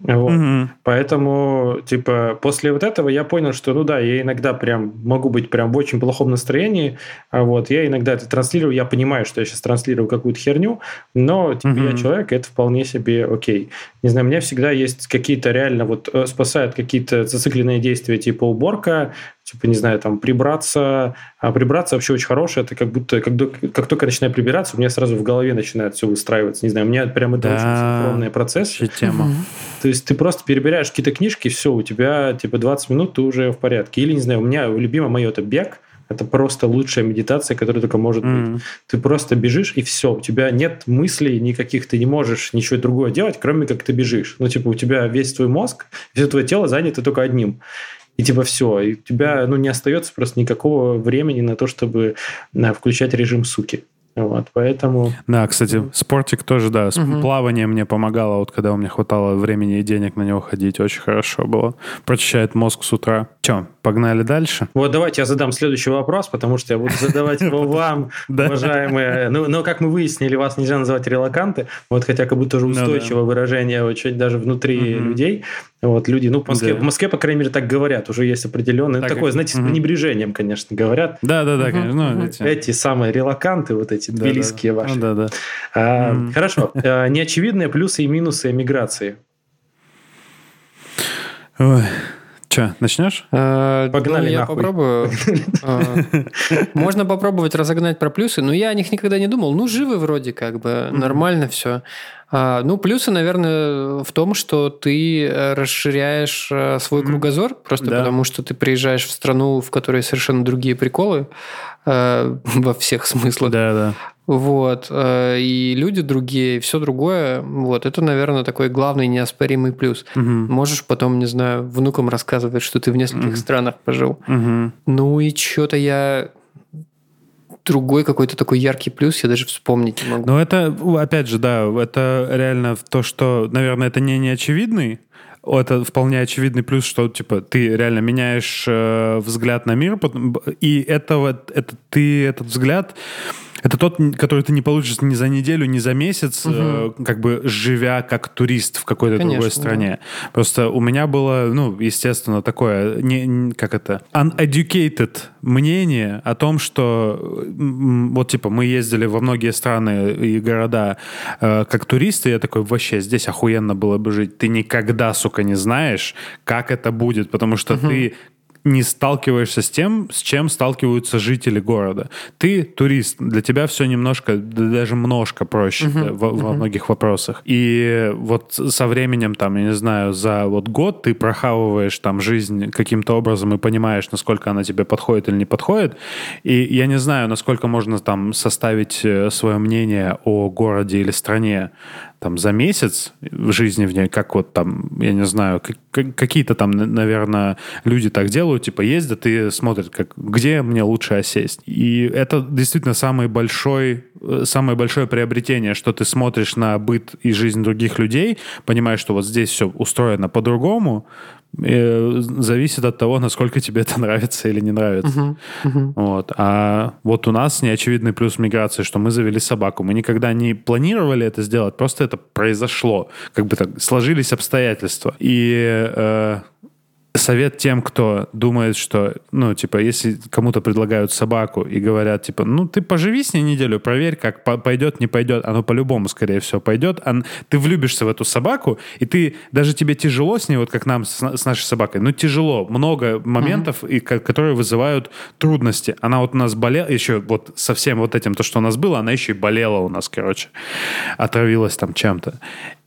Вот. Угу. Поэтому, типа, после вот этого я понял, что, ну да, я иногда прям могу быть прям в очень плохом настроении. А вот я иногда это транслирую, я понимаю, что я сейчас транслирую какую-то херню, но типа угу. я человек, и это вполне себе окей. Не знаю, у меня всегда есть какие-то реально вот э, спасают какие-то зацикленные действия, типа уборка, типа, не знаю, там, прибраться. А прибраться вообще очень хорошее. Это как будто, как, как только начинаю прибираться, у меня сразу в голове начинает все выстраиваться. Не знаю, у меня прям это да, очень синхронный процесс. тема. То есть ты просто перебираешь какие-то книжки, все, у тебя типа 20 минут, ты уже в порядке. Или, не знаю, у меня любимое мое это бег. Это просто лучшая медитация, которая только может mm-hmm. быть. Ты просто бежишь, и все. У тебя нет мыслей никаких, ты не можешь ничего другое делать, кроме как ты бежишь. Ну, типа, у тебя весь твой мозг, все твое тело занято только одним и типа все, и у тебя ну, не остается просто никакого времени на то, чтобы на, включать режим суки. Вот, поэтому... Да, кстати, спортик тоже, да, угу. плавание мне помогало, вот когда у меня хватало времени и денег на него ходить, очень хорошо было. Прочищает мозг с утра. Че, погнали дальше? Вот давайте я задам следующий вопрос, потому что я буду задавать его (laughs) вам, (laughs) уважаемые. Ну, но, как мы выяснили, вас нельзя называть релаканты, вот хотя как будто уже ну устойчивое выражение очень даже внутри людей. Вот люди, ну, в Москве, в Москве, по крайней мере, так говорят, уже есть определенное, такое, знаете, с пренебрежением, конечно, говорят. Да-да-да, конечно. Ну, эти самые релаканты, вот эти тбилисские да. ваши. Да, да. А. Хорошо. (laughs) А, неочевидные плюсы и минусы эмиграции. Ой. Че, начнешь? А, Погнали ну, я нахуй. попробую. А, можно попробовать разогнать про плюсы, но я о них никогда не думал. Ну, живы вроде как бы, нормально все. А, ну, плюсы, наверное, в том, что ты э, расширяешь э, свой кругозор, просто да. потому что ты приезжаешь в страну, в которой совершенно другие приколы э, во всех смыслах. Да, да. Вот. И люди другие, и все другое. Вот. Это, наверное, такой главный неоспоримый плюс. Угу. Можешь потом, не знаю, внукам рассказывать, что ты в нескольких угу. странах пожил. Угу. Ну и что-то я другой какой-то такой яркий плюс я даже вспомнить не могу. Ну, это, опять же, да, это реально то, что, наверное, это не неочевидный, это вполне очевидный плюс, что типа ты реально меняешь э, взгляд на мир, и это вот это ты этот взгляд это тот, который ты не получишь ни за неделю, ни за месяц, угу. э, как бы живя как турист в какой-то Конечно, другой стране. Да. Просто у меня было, ну, естественно, такое, не, не, как это, uneducated мнение о том, что вот, типа, мы ездили во многие страны и города э, как туристы, я такой, вообще, здесь охуенно было бы жить. Ты никогда, сука, не знаешь, как это будет, потому что угу. ты не сталкиваешься с тем, с чем сталкиваются жители города. Ты турист, для тебя все немножко, даже немножко проще uh-huh, да, во, uh-huh. во многих вопросах. И вот со временем, там, я не знаю, за вот год ты прохавываешь там жизнь каким-то образом и понимаешь, насколько она тебе подходит или не подходит. И я не знаю, насколько можно там составить э, свое мнение о городе или стране там за месяц в жизни в ней, как вот там, я не знаю, какие-то там, наверное, люди так делают, типа ездят и смотрят, как, где мне лучше осесть. И это действительно самый большой, э, самое большое приобретение, что ты смотришь на быт и жизнь других людей, понимаешь, что вот здесь все устроено по-другому, Э, зависит от того, насколько тебе это (laughs) нравится или не нравится. Uh-huh, uh-huh. Вот. А вот у нас неочевидный плюс миграции, что мы завели собаку. Мы никогда не планировали это сделать, просто это произошло. Как бы так сложились обстоятельства. И э, совет тем, кто думает, что, ну, типа, если кому-то предлагают собаку и говорят, типа, ну, ты поживи с ней неделю, проверь, как пойдет, не пойдет. Оно по-любому, скорее всего, пойдет. Он, ты влюбишься в эту собаку, и ты, даже тебе тяжело с ней, вот как нам с, с нашей собакой, ну, тяжело. Много моментов, mm-hmm. и, которые вызывают трудности. Она вот у нас болела, еще вот совсем вот этим, то, что у нас было, она еще и болела у нас, короче. Отравилась там чем-то.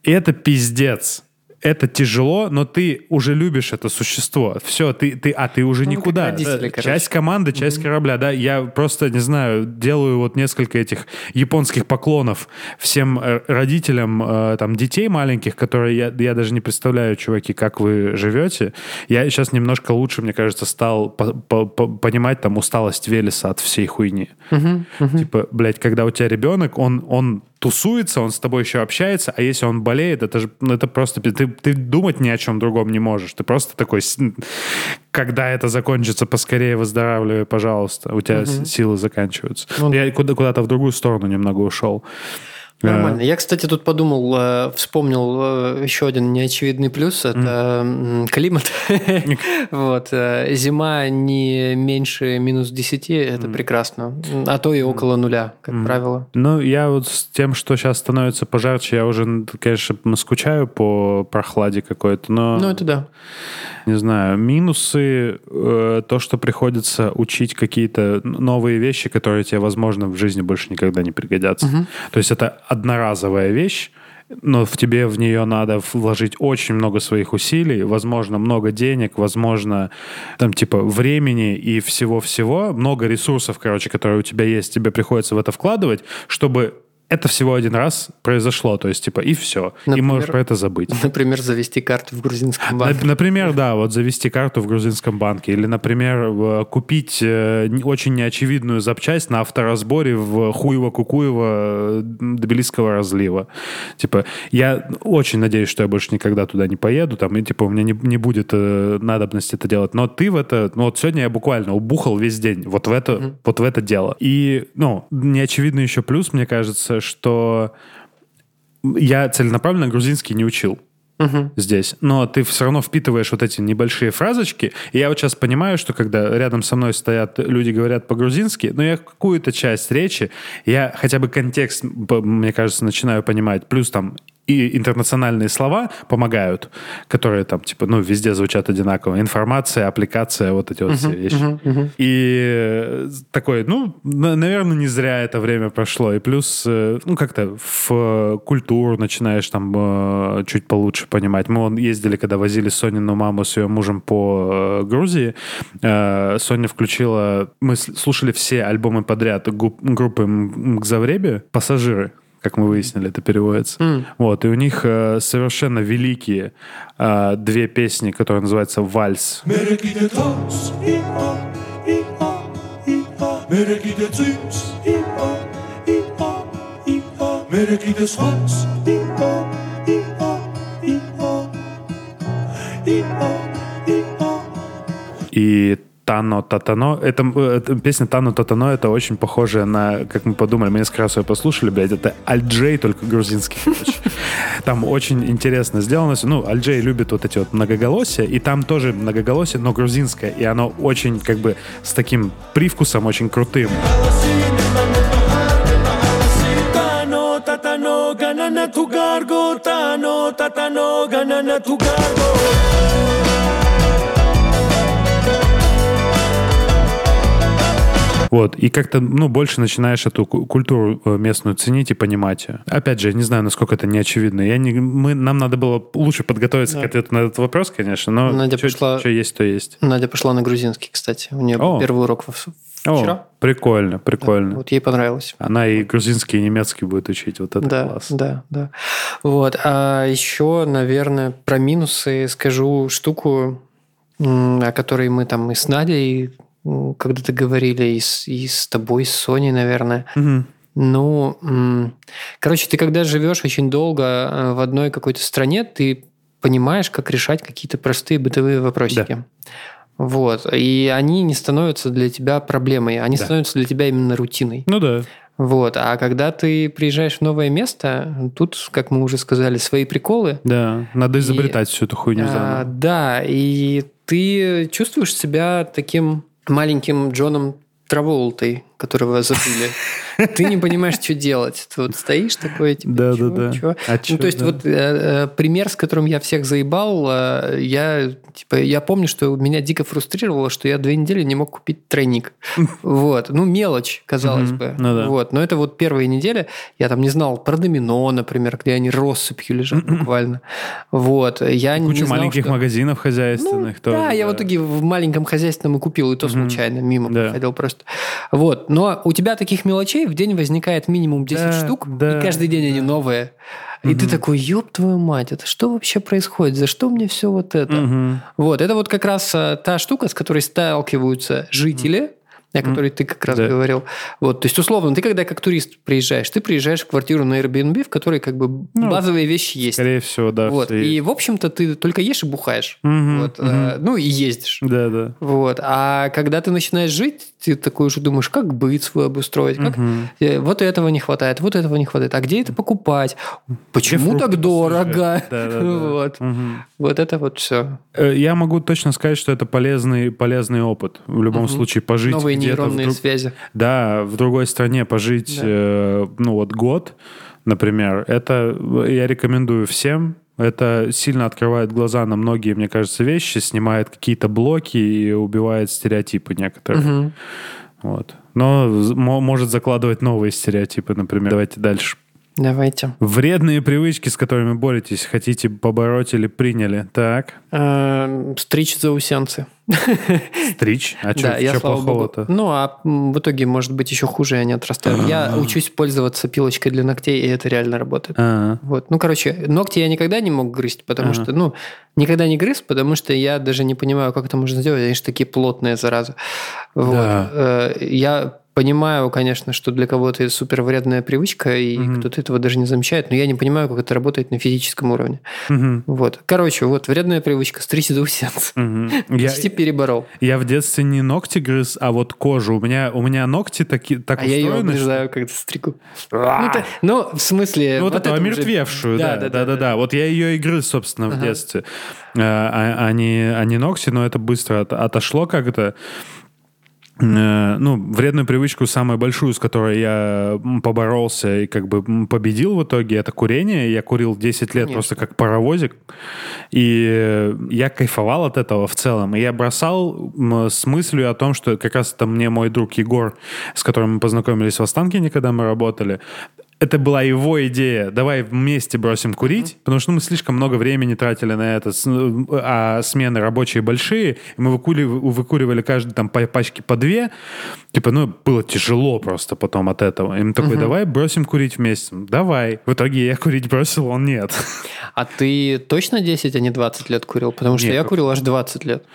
И это пиздец это тяжело, но ты уже любишь это существо. Все, ты, ты, а ты уже ну, никуда. Да, часть команды, часть mm-hmm. корабля, да. Я просто, не знаю, делаю вот несколько этих японских поклонов всем э, родителям э, там детей маленьких, которые я, я даже не представляю, чуваки, как вы живете. Я сейчас немножко лучше, мне кажется, стал по, по, по, понимать там усталость Велеса от всей хуйни. Mm-hmm. Mm-hmm. Типа, блядь, когда у тебя ребенок, он, он тусуется, он с тобой еще общается, а если он болеет, это же ну, это просто ты, ты думать ни о чем другом не можешь. Ты просто такой, когда это закончится, поскорее выздоравливай, пожалуйста. У тебя угу. силы заканчиваются. Ну, Я куда- куда-то в другую сторону немного ушел. Нормально. Я, кстати, тут подумал, э, вспомнил э, еще один неочевидный плюс. Это mm. климат. (laughs) вот. Э, зима не меньше минус 10, это mm. прекрасно. А то и около нуля, как mm. правило. Ну, я вот с тем, что сейчас становится пожарче, я уже, конечно, скучаю по прохладе какой-то, но... Ну, это да. Не знаю, минусы, то, что приходится учить какие-то новые вещи, которые тебе, возможно, в жизни больше никогда не пригодятся. Угу. То есть это одноразовая вещь, но в тебе в нее надо вложить очень много своих усилий, возможно, много денег, возможно, там, типа, времени и всего-всего, много ресурсов, короче, которые у тебя есть, тебе приходится в это вкладывать, чтобы это всего один раз произошло, то есть, типа, и все. Например, и можешь про это забыть. Например, завести карту в грузинском банке. Например, да, вот завести карту в грузинском банке. Или, например, купить э, очень неочевидную запчасть на авторазборе в Хуево-Кукуево Тбилисского разлива. Типа, я очень надеюсь, что я больше никогда туда не поеду, там, и, типа, у меня не, не будет э, надобности это делать. Но ты в это... Ну, вот сегодня я буквально убухал весь день вот в это, mm-hmm. вот в это дело. И, ну, неочевидный еще плюс, мне кажется, что я целенаправленно грузинский не учил угу. здесь. Но ты все равно впитываешь вот эти небольшие фразочки. И я вот сейчас понимаю, что когда рядом со мной стоят люди, говорят по-грузински, но я какую-то часть речи, я хотя бы контекст, мне кажется, начинаю понимать. Плюс там и интернациональные слова помогают, которые там, типа, ну, везде звучат одинаково. Информация, аппликация, вот эти вот uh-huh, все вещи. Uh-huh, uh-huh. И такой, ну, наверное, не зря это время прошло. И плюс, э, ну, как-то в культуру начинаешь там э, чуть получше понимать. Мы вон ездили, когда возили Сонину маму с ее мужем по э, Грузии. Соня включила... Мы слушали все альбомы подряд группы Мгзавреби «Пассажиры» как мы выяснили, это переводится. Mm. Вот, и у них э, совершенно великие э, две песни, которые называются «Вальс». И Тано Татано. Это, это песня Тано Татано, это очень похоже на, как мы подумали, мы несколько раз ее послушали, блядь, это Альджей, только грузинский. Там очень интересно сделано. Ну, Альджей любит вот эти вот многоголосия, и там тоже многоголосие, но грузинское, и оно очень как бы с таким привкусом очень крутым. tu gargo, tano, tatano, Вот, и как-то, ну, больше начинаешь эту культуру э, местную ценить и понимать ее. Опять же, я не знаю, насколько это не очевидно. Я не, мы, нам надо было лучше подготовиться да. к ответу на этот вопрос, конечно, но Надя что, пошла, что есть, то есть. Надя пошла на грузинский, кстати. У нее О. первый урок вчера. О, прикольно, прикольно. Да, вот ей понравилось. Она и грузинский, и немецкий будет учить. Вот это да, класс. Да, да. Вот. А еще, наверное, про минусы скажу штуку, о которой мы там и с Надей когда-то говорили и с, и с тобой, с Соней, наверное. Угу. Ну, короче, ты когда живешь очень долго э, в одной какой-то стране, ты понимаешь, как решать какие-то простые бытовые вопросики. Да. Вот. И они не становятся для тебя проблемой, они да. становятся для тебя именно рутиной. Ну да. Вот. А когда ты приезжаешь в новое место, тут, как мы уже сказали, свои приколы. Да, надо изобретать и, всю эту хуйню а, Да, и ты чувствуешь себя таким маленьким Джоном Траволтой, которого забыли. Ты не понимаешь, что делать. Ты вот стоишь такой, типа, да, чё, да, да. Чё? А ну, то есть да. вот э, э, пример, с которым я всех заебал, э, я типа я помню, что меня дико фрустрировало, что я две недели не мог купить тройник. (laughs) Вот, ну мелочь, казалось бы. Ну, вот, но это вот первые недели. Я там не знал про домино, например, где они россыпью лежат (laughs) буквально. Вот, я Куча не знал, маленьких что... магазинов хозяйственных. Ну, да, я в итоге в маленьком хозяйственном и купил, и то случайно мимо проходил просто. Вот, но у тебя таких мелочей в день возникает минимум 10 да, штук, да, и каждый день да. они новые. И угу. ты такой, ёб твою мать, это что вообще происходит? За что мне все вот это? Угу. Вот, это вот как раз а, та штука, с которой сталкиваются жители, о которой mm. ты как раз да. говорил. Вот, то есть, условно, ты когда как турист приезжаешь, ты приезжаешь в квартиру на Airbnb, в которой как бы ну, базовые вещи есть. Скорее всего, да. Вот, и, в общем-то, ты только ешь и бухаешь. Mm-hmm, вот, mm-hmm. Э, ну, и ездишь. Да, да. Вот, а когда ты начинаешь жить, ты такой уже думаешь, как быт свой обустроить, как... Mm-hmm. вот этого не хватает, вот этого не хватает, а где это покупать? Почему так дорого? Да, да, да. Вот. Угу. вот это вот все. Э, я могу точно сказать, что это полезный, полезный опыт. В любом угу. случае, пожить Новые нейронные друг... связи. Да, в другой стране пожить, да. э, ну вот год, например, это я рекомендую всем. Это сильно открывает глаза на многие, мне кажется, вещи, снимает какие-то блоки и убивает стереотипы некоторые. Угу. Вот. Но может закладывать новые стереотипы, например. Давайте дальше. Давайте. Вредные привычки, с которыми боретесь, хотите побороть или приняли. Так. Эм, стричь заусенцы. Стричь? А что, да, я, плохого-то? Ну, а в итоге, может быть, еще хуже они отрастают. Я а. учусь пользоваться пилочкой для ногтей, и это реально работает. А. Вот. Ну, короче, ногти я никогда не мог грызть, потому что, ну, никогда не грыз, потому что я даже не понимаю, как это можно сделать. Они же такие плотные, зараза. Вот. Э, я понимаю, конечно, что для кого-то это супер вредная привычка, и угу. кто-то этого даже не замечает, но я не понимаю, как это работает на физическом уровне. Угу. Вот. Короче, вот вредная привычка, стричь заусенцы. Угу. (laughs) Почти переборол. Я в детстве не ногти грыз, а вот кожу. У меня, у меня ногти таки, так а устроены, я ее обрезаю, когда стригу. Ну, ну, в смысле... Ну, вот, вот эту омертвевшую, да, да, да, да, да. Вот я ее и грыз, собственно, в детстве. А, а, они, они ногти, но это быстро отошло как-то. Э, ну, вредную привычку, самую большую, с которой я поборолся и как бы победил в итоге, это курение. Я курил 10 лет Конечно. просто как паровозик. И я кайфовал от этого в целом. И я бросал с мыслью о том, что как раз это мне мой друг Егор, с которым мы познакомились в Останкине, когда мы работали, это была его идея. Давай вместе бросим курить, потому что ну, мы слишком много времени тратили на это, а смены рабочие большие, мы выкуривали, выкуривали каждый там по пачке по две. Типа, ну, было тяжело просто потом от этого. И мы такой, mm-hmm. давай бросим курить вместе. Давай. В итоге я курить бросил, он нет. А ты точно 10, а не 20 лет курил? Потому что нет. я курил аж 20 лет.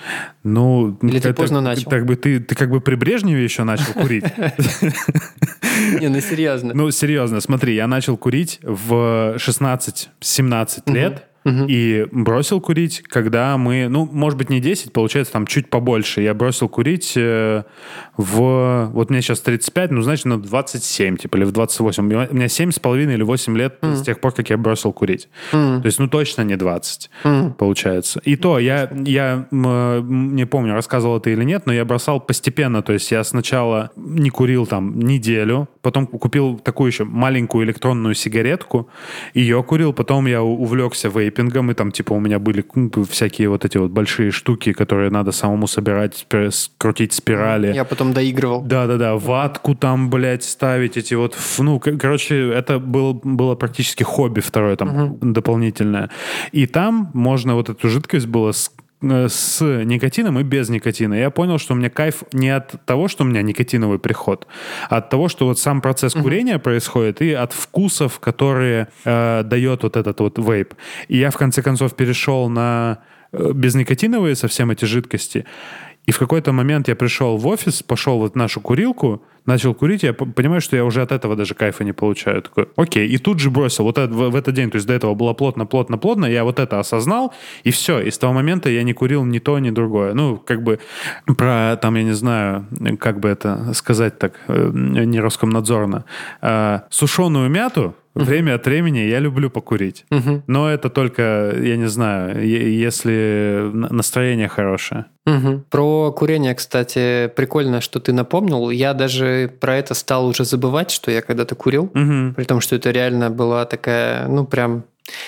Ну, Или ты поздно начал? Так бы ты, ты как бы при Брежневе еще начал курить. (laughs) Не, ну серьезно. Ну, серьезно, смотри, я начал курить в 16-17 лет, Угу. И бросил курить, когда мы, ну, может быть, не 10, получается, там чуть побольше. Я бросил курить э, в... Вот мне сейчас 35, ну, значит, ну, 27, типа, или в 28. У меня 7,5 или 8 лет угу. с тех пор, как я бросил курить. Угу. То есть, ну, точно не 20, угу. получается. И то, я, я не помню, рассказывал это или нет, но я бросал постепенно. То есть, я сначала не курил там неделю, потом купил такую еще маленькую электронную сигаретку, ее курил, потом я увлекся вейпом, вейпингом, и там, типа, у меня были всякие вот эти вот большие штуки, которые надо самому собирать, крутить спирали. Я потом доигрывал. Да-да-да, ватку там, блядь, ставить, эти вот, ну, короче, это был, было практически хобби второе там угу. дополнительное. И там можно вот эту жидкость было с никотином и без никотина. Я понял, что у меня кайф не от того, что у меня никотиновый приход, а от того, что вот сам процесс uh-huh. курения происходит, и от вкусов, которые э, дает вот этот вот вейп. И я в конце концов перешел на э, безникотиновые совсем эти жидкости. И в какой-то момент я пришел в офис, пошел вот в нашу курилку, начал курить, я понимаю, что я уже от этого даже кайфа не получаю. Такой, окей, и тут же бросил. Вот это, в, в этот день, то есть до этого было плотно, плотно, плотно, я вот это осознал, и все. И с того момента я не курил ни то, ни другое. Ну, как бы про, там, я не знаю, как бы это сказать так, э, не Роскомнадзорно, а, сушеную мяту, Время от времени я люблю покурить. uh Но это только, я не знаю, если настроение хорошее. uh Про курение, кстати, прикольно, что ты напомнил. Я даже про это стал уже забывать, что я когда-то курил. uh При том, что это реально была такая, ну, прям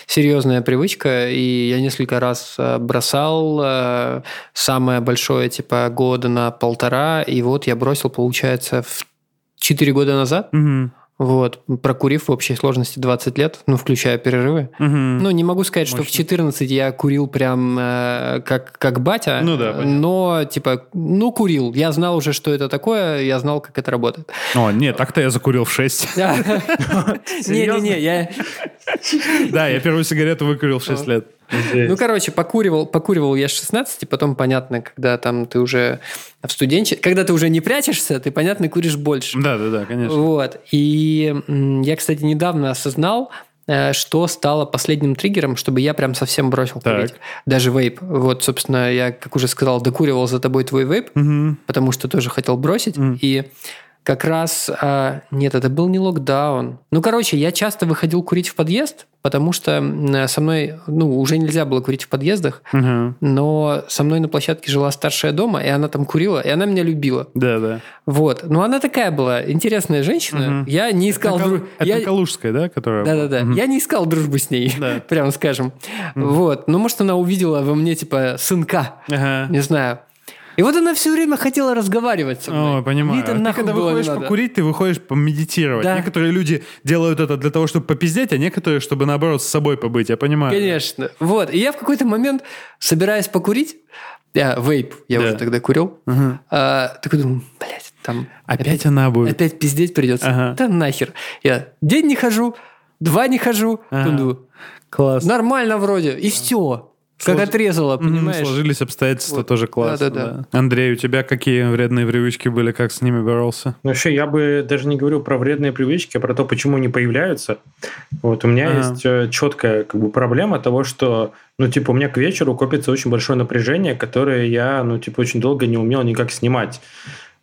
серьезная привычка, и я несколько раз э, бросал э, самое большое, типа, года на полтора, и вот я бросил, получается, в 4 года назад. Угу. Вот, прокурив в общей сложности 20 лет, ну, включая перерывы. Угу. Ну, не могу сказать, Мощно. что в 14 я курил прям э, как, как батя, ну, да, но, типа, ну, курил. Я знал уже, что это такое, я знал, как это работает. О, нет, так-то я закурил в 6. (laughs) Не-не-не, я... Да, я первую сигарету выкурил в 6 лет. Ну, короче, покуривал, покуривал я с 16, потом, понятно, когда там ты уже в студенче, когда ты уже не прячешься, ты, понятно, куришь больше. Да, да, да, конечно. Вот. И я, кстати, недавно осознал, э, что стало последним триггером, чтобы я прям совсем бросил так. курить. Даже вейп. Вот, собственно, я, как уже сказал, докуривал за тобой твой вейп, угу. потому что тоже хотел бросить. Угу. И как раз... А, нет, это был не локдаун. Ну, короче, я часто выходил курить в подъезд, потому что со мной, ну, уже нельзя было курить в подъездах, угу. но со мной на площадке жила старшая дома, и она там курила, и она меня любила. Да, да. Вот. Ну, она такая была интересная женщина. Угу. Я не искал... Это, друж... это я... Калужская, да? Которая... Да-да-да. Угу. Я не искал дружбы с ней, да. (laughs) прямо скажем. Угу. Вот. Ну, может, она увидела во мне, типа, сынка. Ага. Не знаю. И вот она все время хотела разговаривать со мной. О, понимаю. Мне ты, когда выходишь покурить, ты выходишь помедитировать. Да. Некоторые люди делают это для того, чтобы попиздеть, а некоторые, чтобы, наоборот, с собой побыть. Я понимаю. Конечно. Вот. И я в какой-то момент, собираясь покурить, я вейп, я да. уже тогда курил, угу. а, такой думаю, блядь, там... Опять, опять она будет. Опять пиздеть придется. Ага. Да нахер. Я день не хожу, два не хожу, ага. думаю, Класс. Нормально вроде, и все. Как Слож... отрезало, понимаешь? Сложились обстоятельства вот. тоже классно. Да, да, да. Андрей, у тебя какие вредные привычки были, как с ними боролся? Ну, вообще, я бы даже не говорил про вредные привычки, а про то, почему они появляются. Вот у меня ага. есть э, четкая как бы проблема того, что, ну, типа, у меня к вечеру копится очень большое напряжение, которое я, ну, типа, очень долго не умел никак снимать.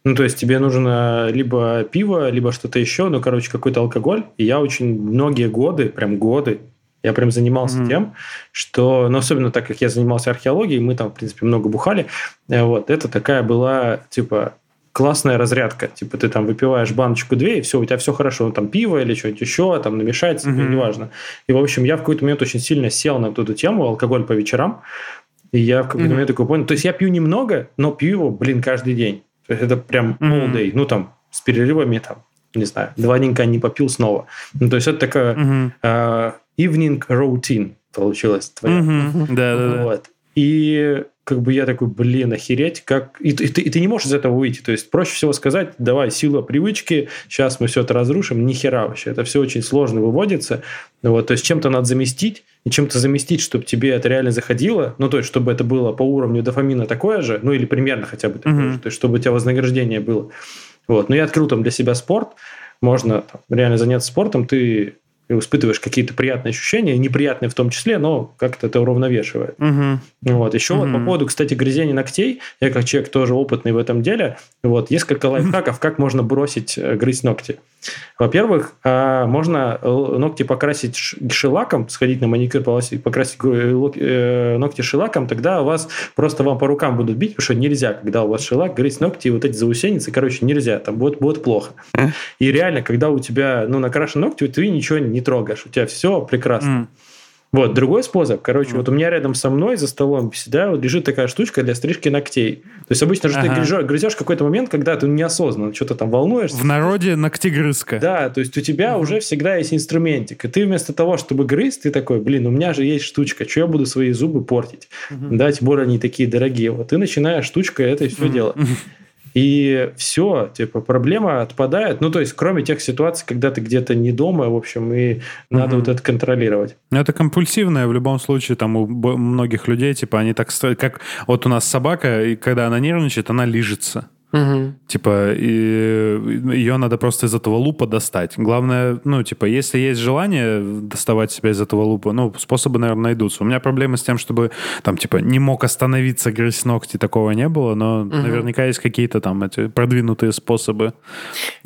Ну, то есть тебе нужно либо пиво, либо что-то еще, ну, короче, какой-то алкоголь. И я очень многие годы, прям годы, я прям занимался mm-hmm. тем, что, ну, особенно так как я занимался археологией, мы там, в принципе, много бухали, э, вот, это такая была, типа, классная разрядка. Типа, ты там выпиваешь баночку-две, и все, у тебя все хорошо. Ну, там пиво или что-нибудь еще, там намешать себе, mm-hmm. неважно. И, в общем, я в какой-то момент очень сильно сел на эту тему, алкоголь по вечерам, и я в какой-то mm-hmm. момент такой понял, то есть я пью немного, но пью его, блин, каждый день. То есть это прям all day, mm-hmm. ну, там, с перерывами, там, не знаю, два дненька не попил снова. Ну, то есть это такая... Mm-hmm. Э, evening routine получилась твоя. Да, да, да. Вот. И как бы я такой, блин, охереть, как... И, и, ты, и ты не можешь из этого выйти. То есть проще всего сказать, давай, сила привычки, сейчас мы все это разрушим. Ни хера вообще. Это все очень сложно выводится. Вот, то есть чем-то надо заместить, и чем-то заместить, чтобы тебе это реально заходило. Ну, то есть, чтобы это было по уровню дофамина такое же, ну, или примерно хотя бы такое mm-hmm. же. То есть, чтобы у тебя вознаграждение было. Вот. Но я открыл там для себя спорт. Можно там, реально заняться спортом. Ты испытываешь какие-то приятные ощущения, неприятные в том числе, но как-то это уравновешивает. Угу. Вот. Еще угу. вот по поводу, кстати, грызения ногтей, я как человек тоже опытный в этом деле, вот, несколько лайфхаков, как можно бросить э, грызть ногти. Во-первых, а, можно э, ногти покрасить шелаком, сходить на маникюр, покрасить э, ногти шелаком, тогда у вас просто вам по рукам будут бить, потому что нельзя, когда у вас шелак, грызть ногти, вот эти заусеницы, короче, нельзя, там будет, будет плохо. И реально, когда у тебя, ну, накрашены ногти, ты ничего не трогаешь, у тебя все прекрасно. Вот, другой способ, короче, mm. вот у меня рядом со мной за столом всегда вот лежит такая штучка для стрижки ногтей. То есть обычно же ага. ты грызешь, грызешь какой-то момент, когда ты неосознанно что-то там волнуешься. В народе ногтегрызка. Да, то есть у тебя mm. уже всегда есть инструментик. И ты вместо того, чтобы грызть, ты такой, блин, у меня же есть штучка, что я буду свои зубы портить? Mm-hmm. Да, тем более они такие дорогие. Вот ты начинаешь штучкой это все mm-hmm. дело. И все, типа, проблема отпадает. Ну, то есть, кроме тех ситуаций, когда ты где-то не дома, в общем, и надо угу. вот это контролировать. Ну, это компульсивное в любом случае, там у многих людей, типа, они так, как вот у нас собака, и когда она нервничает, она лижется. Угу. Типа, и, ее надо просто из этого лупа достать. Главное, ну, типа, если есть желание доставать себя из этого лупа, ну, способы, наверное, найдутся. У меня проблемы с тем, чтобы, там, типа, не мог остановиться грызть ногти, такого не было, но угу. наверняка есть какие-то там эти продвинутые способы.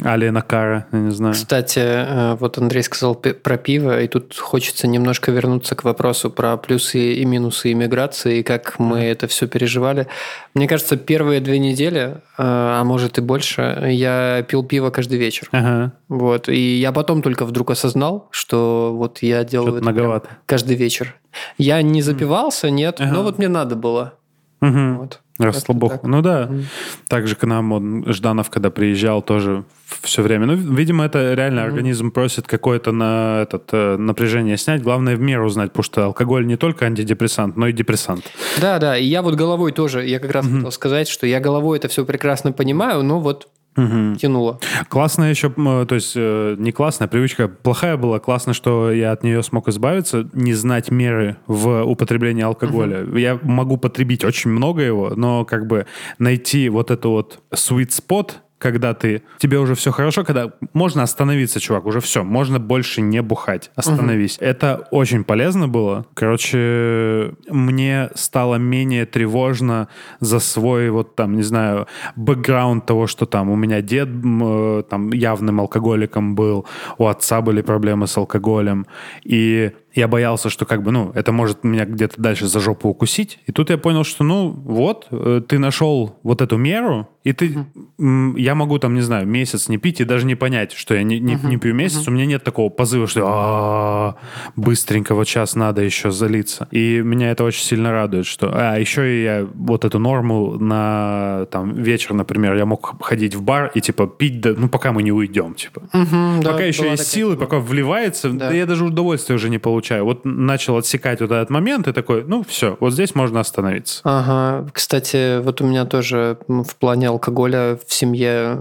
Алина Кара, я не знаю. Кстати, э, вот Андрей сказал про пиво, и тут хочется немножко вернуться к вопросу про плюсы и минусы иммиграции, и как мы это все переживали. Мне кажется, первые две недели э, а может и больше, я пил пиво каждый вечер. Ага. Вот. И я потом только вдруг осознал, что вот я делаю это многовато. каждый вечер. Я не запивался, нет, ага. но вот мне надо было. Угу. Вот. Расслабох. Ну да. Mm. Также к нам он, Жданов, когда приезжал, тоже все время. Ну, видимо, это реально mm. организм просит какое-то на этот, э, напряжение снять. Главное в меру узнать, потому что алкоголь не только антидепрессант, но и депрессант. Да, да. И я вот головой тоже, я как раз mm-hmm. хотел сказать, что я головой это все прекрасно понимаю, но вот угу. тянуло. Классно еще, то есть э, не классная, привычка плохая была. Классно, что я от нее смог избавиться, не знать меры в употреблении алкоголя. Угу. Я могу потребить очень много его, но как бы найти вот эту вот sweet spot, когда ты, тебе уже все хорошо, когда можно остановиться, чувак, уже все, можно больше не бухать, остановись. Угу. Это очень полезно было. Короче, мне стало менее тревожно за свой вот там, не знаю, бэкграунд того, что там у меня дед э, там явным алкоголиком был, у отца были проблемы с алкоголем, и я боялся, что как бы, ну, это может меня где-то дальше за жопу укусить. И тут я понял, что, ну, вот, э, ты нашел вот эту меру, и ты, uh-huh. я могу там, не знаю, месяц не пить и даже не понять, что я не, не, uh-huh. не пью месяц. Uh-huh. У меня нет такого позыва, что а быстренько вот сейчас надо еще залиться. И меня это очень сильно радует, что... А, еще и я вот эту норму на там вечер, например, я мог ходить в бар и типа пить, да, ну, пока мы не уйдем, типа. Uh-huh, пока да, еще есть силы, пока вливается, да. да я даже удовольствие уже не получаю. Вот начал отсекать вот этот момент и такой, ну, все, вот здесь можно остановиться. Ага. Kстати, вот у меня тоже в плане алкоголя в семье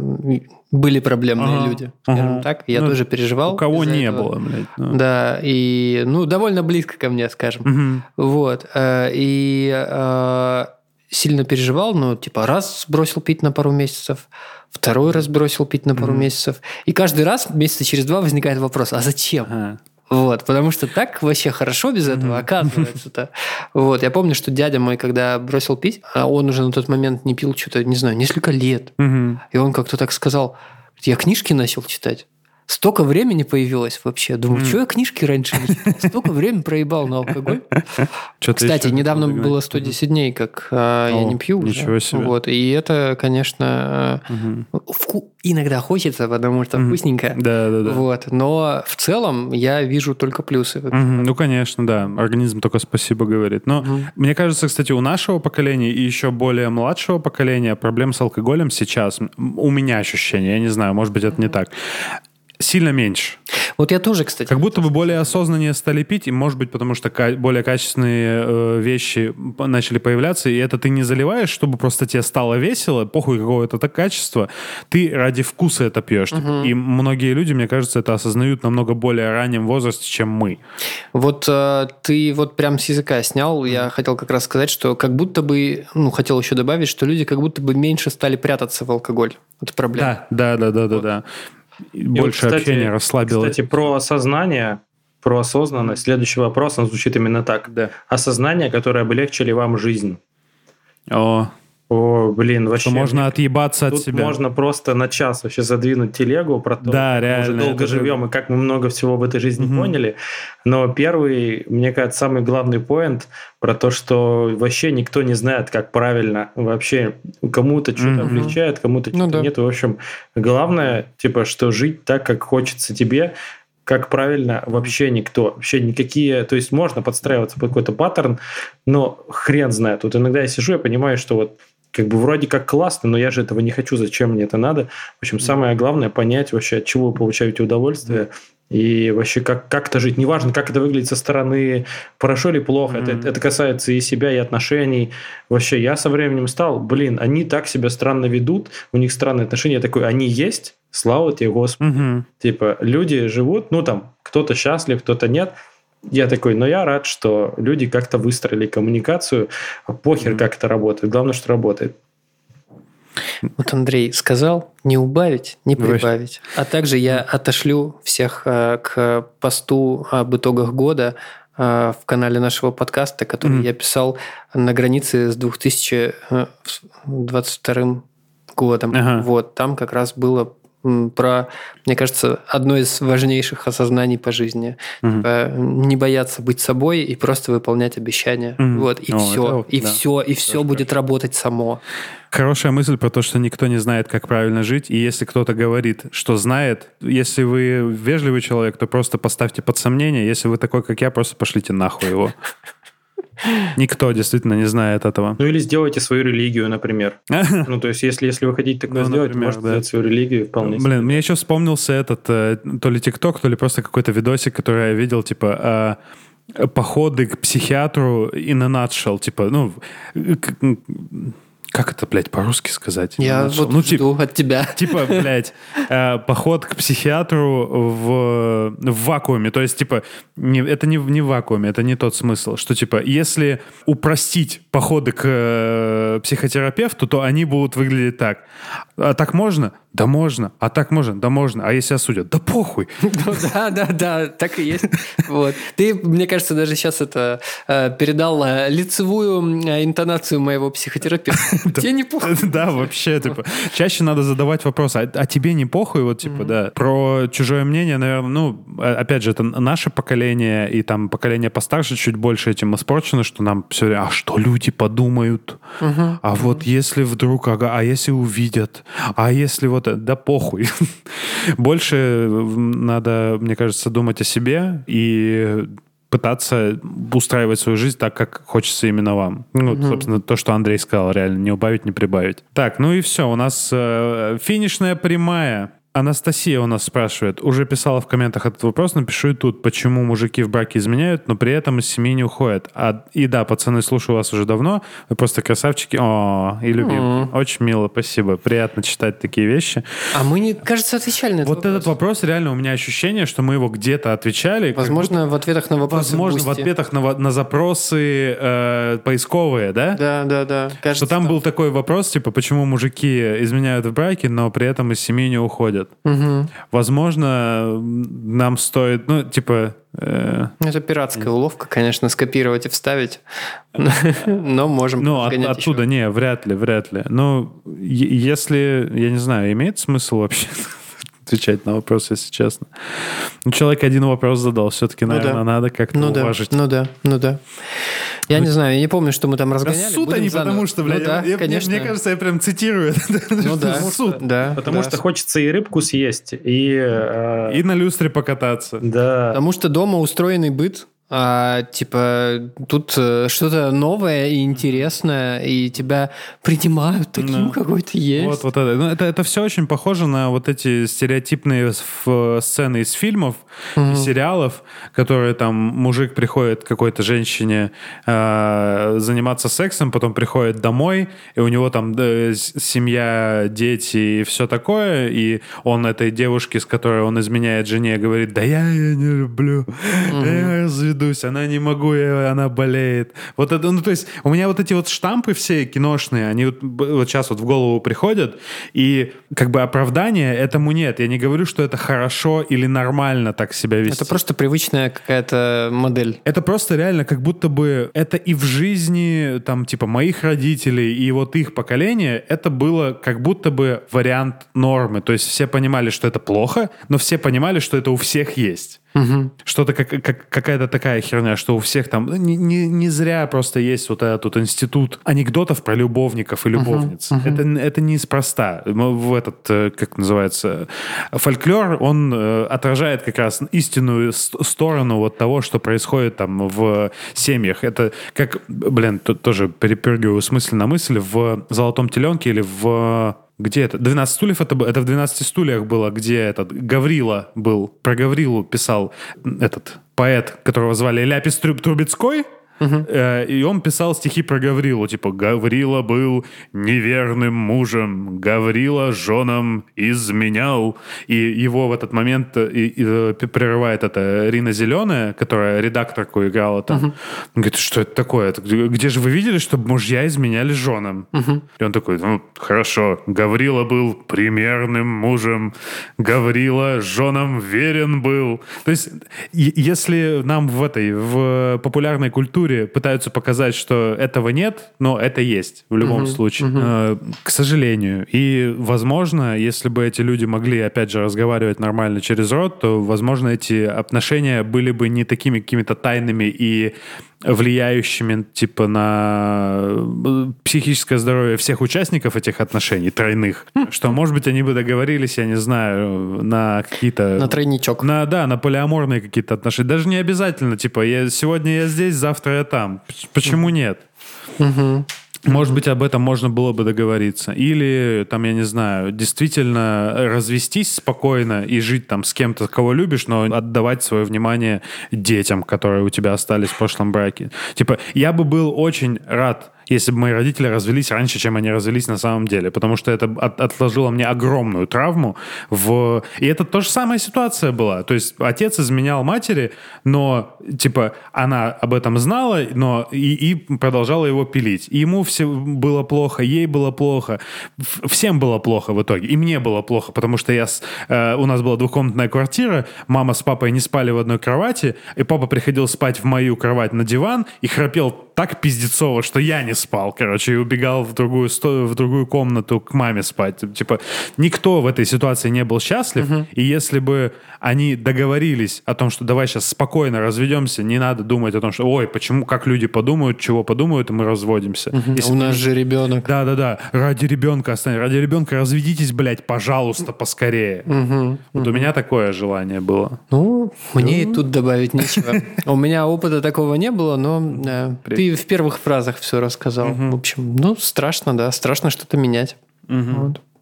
были проблемные ага, люди, скажем ага. так. Я ну, тоже переживал. У кого не этого. было, блядь. Ну. Да, и, ну, довольно близко ко мне, скажем. Угу. Вот. Э, и э, сильно переживал, ну, типа, раз бросил пить на пару месяцев, второй раз бросил пить на пару угу. месяцев. И каждый раз, месяца через два, возникает вопрос, а зачем? Ага. Вот, потому что так вообще хорошо без этого, оказывается-то. Вот, я помню, что дядя мой, когда бросил пить, а он уже на тот момент не пил что-то, не знаю, несколько лет. И он как-то так сказал, я книжки начал читать. Столько времени появилось вообще. Думаю, mm. что я книжки раньше не? Столько времени проебал на алкоголь. Кстати, недавно было 110 дней, как а, я не пью Ничего себе. Вот, и это, конечно, иногда хочется, потому что вкусненько. Да, да, да. Вот, но в целом я вижу только плюсы. Ну, конечно, да. Организм только спасибо говорит. Но мне кажется, кстати, у нашего поколения и еще более младшего поколения проблем с алкоголем сейчас, у меня ощущение, я не знаю, может быть, это не так сильно меньше. Вот я тоже, кстати. Как будто бы более осознаннее стали пить, и может быть потому, что более качественные э, вещи начали появляться, и это ты не заливаешь, чтобы просто тебе стало весело, похуй какого это качество, ты ради вкуса это пьешь. Угу. И многие люди, мне кажется, это осознают намного более раннем возрасте, чем мы. Вот э, ты вот прям с языка снял, я хотел как раз сказать, что как будто бы, ну, хотел еще добавить, что люди как будто бы меньше стали прятаться в алкоголь. Это проблема. Да, да, да, да, вот. да. да больше вот, кстати, общения расслабило. Кстати, про осознание, про осознанность. Следующий вопрос, он звучит именно так. Да. Осознание, которое облегчили вам жизнь. О, о, блин, вообще. Что можно отъебаться от себя. можно просто на час вообще задвинуть телегу про то, да, как реально, мы уже долго живем и как мы много всего в этой жизни угу. поняли. Но первый, мне кажется, самый главный поинт про то, что вообще никто не знает, как правильно вообще кому-то что-то угу. облегчает, кому-то ну, что-то да. нет. В общем, главное, типа, что жить так, как хочется тебе, как правильно вообще никто, вообще никакие, то есть можно подстраиваться под какой-то паттерн, но хрен знает. Вот иногда я сижу, я понимаю, что вот как бы вроде как классно, но я же этого не хочу, зачем мне это надо. В общем, самое главное понять вообще, от чего вы получаете удовольствие, и вообще как, как это жить. Неважно, как это выглядит со стороны, хорошо или плохо. Mm-hmm. Это, это касается и себя, и отношений. Вообще, я со временем стал, блин, они так себя странно ведут, у них странные отношения. Я такой, они есть, слава тебе, Господи. Mm-hmm. Типа, люди живут, ну там, кто-то счастлив, кто-то нет. Я такой, но я рад, что люди как-то выстроили коммуникацию. Похер, mm-hmm. как это работает. Главное, что работает. Вот Андрей сказал, не убавить, не прибавить. А также я отошлю всех э, к посту об итогах года э, в канале нашего подкаста, который mm-hmm. я писал на границе с 2022 годом. Ага. Вот, там как раз было про, мне кажется, одно из важнейших осознаний по жизни. Угу. не бояться быть собой и просто выполнять обещания. Угу. Вот, и О, все. Это, и да. все, и все Тоже будет хорошо. работать само. Хорошая мысль про то, что никто не знает, как правильно жить. И если кто-то говорит, что знает, если вы вежливый человек, то просто поставьте под сомнение. Если вы такой, как я, просто пошлите нахуй его. Никто действительно не знает этого. Ну или сделайте свою религию, например. (laughs) Ну то есть если, если вы хотите такое ну, сделать, например, можете да. сделать свою религию вполне Блин, себе. мне еще вспомнился этот, э, то ли ТикТок, то ли просто какой-то видосик, который я видел, типа походы к психиатру in a nutshell, типа, ну, как это, блядь, по-русски сказать? Я вот ну, жду тип, от тебя. (laughs) Типа, блядь, э, поход к психиатру в, в вакууме. То есть, типа, не, это не, не в вакууме, это не тот смысл. Что, типа, если упростить походы к э, психотерапевту, то они будут выглядеть так. А так можно? Да можно. А так можно? Да можно. А если осудят? Да похуй. (laughs) Ну да, да, да, так и есть. Вот. Ты, мне кажется, даже сейчас это э, передал э, лицевую э, интонацию моего психотерапевта. (laughs) Тебе не похуй. (laughs) Да, вообще, типа, чаще надо задавать вопрос, а, а тебе не похуй? Вот, типа, да. Про чужое мнение, наверное, ну, опять же, это наше поколение, и там поколение постарше чуть больше этим испорчено, что нам все время, а что люди подумают? А вот если вдруг, а если увидят? А если вот кого-то, да похуй. (laughs) Больше надо, мне кажется, думать о себе и пытаться устраивать свою жизнь так, как хочется именно вам. Ну, угу. собственно, то, что Андрей сказал, реально, не убавить, не прибавить. Так, ну и все, у нас э, финишная прямая. Анастасия у нас спрашивает, уже писала в комментах этот вопрос, напишу и тут, почему мужики в браке изменяют, но при этом из семьи не уходят. А, и да, пацаны, слушаю вас уже давно, вы просто красавчики, о, и любим. Mm-hmm. Очень мило, спасибо, приятно читать такие вещи. А мы, не, кажется, отвечали на этот вот вопрос. этот вопрос, реально, у меня ощущение, что мы его где-то отвечали. Возможно, будто, в ответах на вопросы Возможно, в ответах на, на запросы э, поисковые, да? Да, да, да. Кажется, что там, там был такой вопрос, типа, почему мужики изменяют в браке, но при этом из семьи не уходят. Угу. Угу. Возможно, нам стоит, ну, типа... Э... Это пиратская уловка, конечно, скопировать и вставить, (laughs) но можем Ну, от, оттуда, не, вряд ли, вряд ли. Ну, если, я не знаю, имеет смысл вообще отвечать на вопрос, если честно. Ну, человек один вопрос задал, все-таки, ну, наверное, да. надо как-то ну, уважить. Да. Ну да, ну да. Я ну, не знаю, я не помню, что мы там разгоняли. Суд они, заново. потому что, блядь, ну, да, я, конечно. Мне, мне кажется, я прям цитирую. (laughs) Ну да, суд. Да, потому да. что хочется и рыбку съесть, и... Э... И на люстре покататься. Да. Потому что дома устроенный быт, а, типа тут э, что-то новое и интересное, и тебя принимают таким, да. какой ты есть. Вот, вот это. Ну, это. Это все очень похоже на вот эти стереотипные сцены из фильмов угу. и сериалов, которые там мужик приходит к какой-то женщине э, заниматься сексом, потом приходит домой, и у него там э, семья, дети и все такое, и он этой девушке, с которой он изменяет жене, говорит, да я ее не люблю, угу. я разведу ведусь, она не могу, она болеет. Вот это, ну, то есть у меня вот эти вот штампы все киношные, они вот, вот сейчас вот в голову приходят, и как бы оправдания этому нет. Я не говорю, что это хорошо или нормально так себя вести. Это просто привычная какая-то модель. Это просто реально как будто бы это и в жизни, там, типа, моих родителей и вот их поколения, это было как будто бы вариант нормы. То есть все понимали, что это плохо, но все понимали, что это у всех есть. Угу. Что-то как, как, какая-то такая херня, что у всех там ну, не, не, не зря просто есть вот этот вот институт анекдотов про любовников и любовниц. Угу. Это, это неспроста. В этот, э, как называется, фольклор, он э, отражает как раз истинную сторону вот того, что происходит там в семьях. Это как, блин, тут тоже перепрыгиваю с мысли на мысль, в «Золотом теленке» или в где это? 12 стульев это, это в 12 стульях было, где этот Гаврила был. Про Гаврилу писал этот поэт, которого звали Ляпис Трубецкой. Угу. И он писал стихи про Гаврилу, типа «Гаврила был неверным мужем, Гаврила женам изменял». И его в этот момент э, и, и, э, прерывает это Рина Зеленая, которая редакторку играла там. Угу. Он говорит, что это такое? Где же вы видели, чтобы мужья изменяли женам? Угу. И он такой, ну, хорошо, Гаврила был примерным мужем, Гаврила женам верен был. То есть, если нам в этой, в популярной культуре культуре пытаются показать, что этого нет, но это есть в любом uh-huh, случае. Uh-huh. К сожалению. И, возможно, если бы эти люди могли, опять же, разговаривать нормально через рот, то, возможно, эти отношения были бы не такими какими-то тайными и влияющими типа на э, психическое здоровье всех участников этих отношений тройных, что, может быть, они бы договорились, я не знаю, на какие-то... На тройничок. На, да, на полиаморные какие-то отношения. Даже не обязательно, типа, я, сегодня я здесь, завтра я там. Почему нет? Угу. Может быть, об этом можно было бы договориться. Или, там, я не знаю, действительно развестись спокойно и жить там с кем-то, кого любишь, но отдавать свое внимание детям, которые у тебя остались в прошлом браке. Типа, я бы был очень рад, если бы мои родители развелись раньше, чем они развелись на самом деле, потому что это от, отложило мне огромную травму. В... И это то же самая ситуация была. То есть отец изменял матери, но, типа, она об этом знала, но и, и продолжала его пилить. И ему все было плохо, ей было плохо, всем было плохо в итоге. И мне было плохо, потому что я э, у нас была двухкомнатная квартира, мама с папой не спали в одной кровати, и папа приходил спать в мою кровать на диван и храпел так пиздецово, что я не спал, короче, и убегал в другую, в другую комнату к маме спать. Типа, никто в этой ситуации не был счастлив, угу. и если бы они договорились о том, что давай сейчас спокойно разведемся, не надо думать о том, что, ой, почему, как люди подумают, чего подумают, и мы разводимся. Угу. Если... У нас же ребенок. Да-да-да, ради ребенка останется, ради ребенка разведитесь, блядь, пожалуйста, поскорее. Угу. Вот угу. у меня такое желание было. Ну, мне и тут добавить нечего. (laughs) У меня опыта такого не было, но э, ты в первых фразах все рассказал. В общем, ну, страшно, да, страшно что-то менять.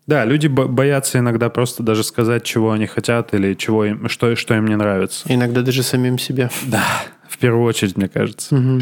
Да, люди боятся иногда просто даже сказать, чего они хотят или чего им, что, что им не нравится. Иногда даже самим себе. Да, в первую очередь, мне кажется. Угу.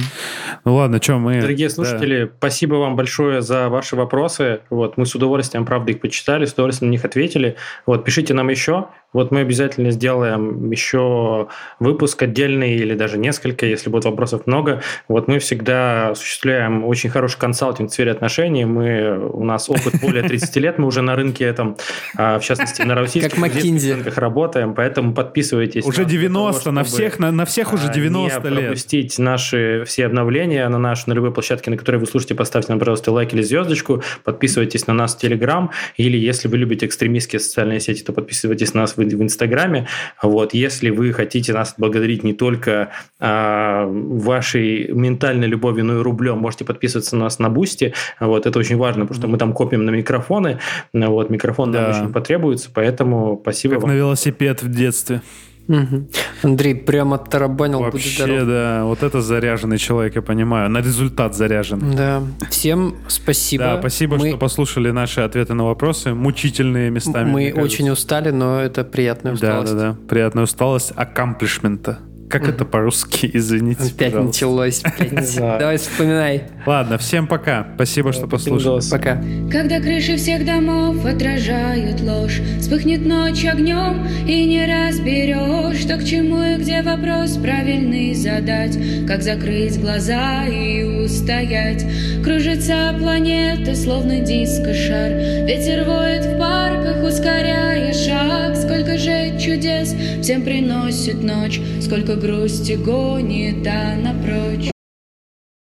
Ну ладно, что мы... Дорогие слушатели, да. спасибо вам большое за ваши вопросы. Вот, мы с удовольствием, правда, их почитали, с удовольствием на них ответили. Вот, пишите нам еще. Вот мы обязательно сделаем еще выпуск отдельный или даже несколько, если будет вопросов много. Вот мы всегда осуществляем очень хороший консалтинг в сфере отношений. Мы, у нас опыт более 30 лет, мы уже на рынке этом, а, в частности, на российских рынках работаем, поэтому подписывайтесь. Уже 90, того, на всех, на, на всех уже 90 не лет. пропустить наши все обновления на наш, на любой площадке, на которой вы слушаете, поставьте нам, пожалуйста, лайк или звездочку, подписывайтесь на нас в Телеграм, или если вы любите экстремистские социальные сети, то подписывайтесь на нас в, в Инстаграме. Вот, если вы хотите нас благодарить не только а, вашей ментальной любовью, но и рублем, можете подписываться на нас на Бусти. Вот, это очень важно, потому что мы там копим на микрофоны. Вот, микрофон да. нам очень потребуется, поэтому спасибо как вам. на велосипед в детстве. Угу. Андрей прямо тарабанил. Вообще, да. Вот это заряженный человек, я понимаю. На результат заряжен. Да. Всем спасибо. Да, спасибо, Мы... что послушали наши ответы на вопросы. Мучительные местами. Мы очень устали, но это приятная усталость. Да, да, да. Приятная усталость аккомплишмента. Как это по-русски? (laughs) Извините, Опять пожалуйста. началось. (laughs) Давай вспоминай. Ладно, всем пока. Спасибо, что послушали. Пока. Когда крыши всех домов отражают ложь, Вспыхнет ночь огнем, и не разберешь, Что к чему и где вопрос правильный задать, Как закрыть глаза и устоять. Кружится планета, словно диско-шар, Ветер воет в парках, ускоряя шаг. Сколько же чудес всем приносит ночь, Сколько грусти гонит она прочь.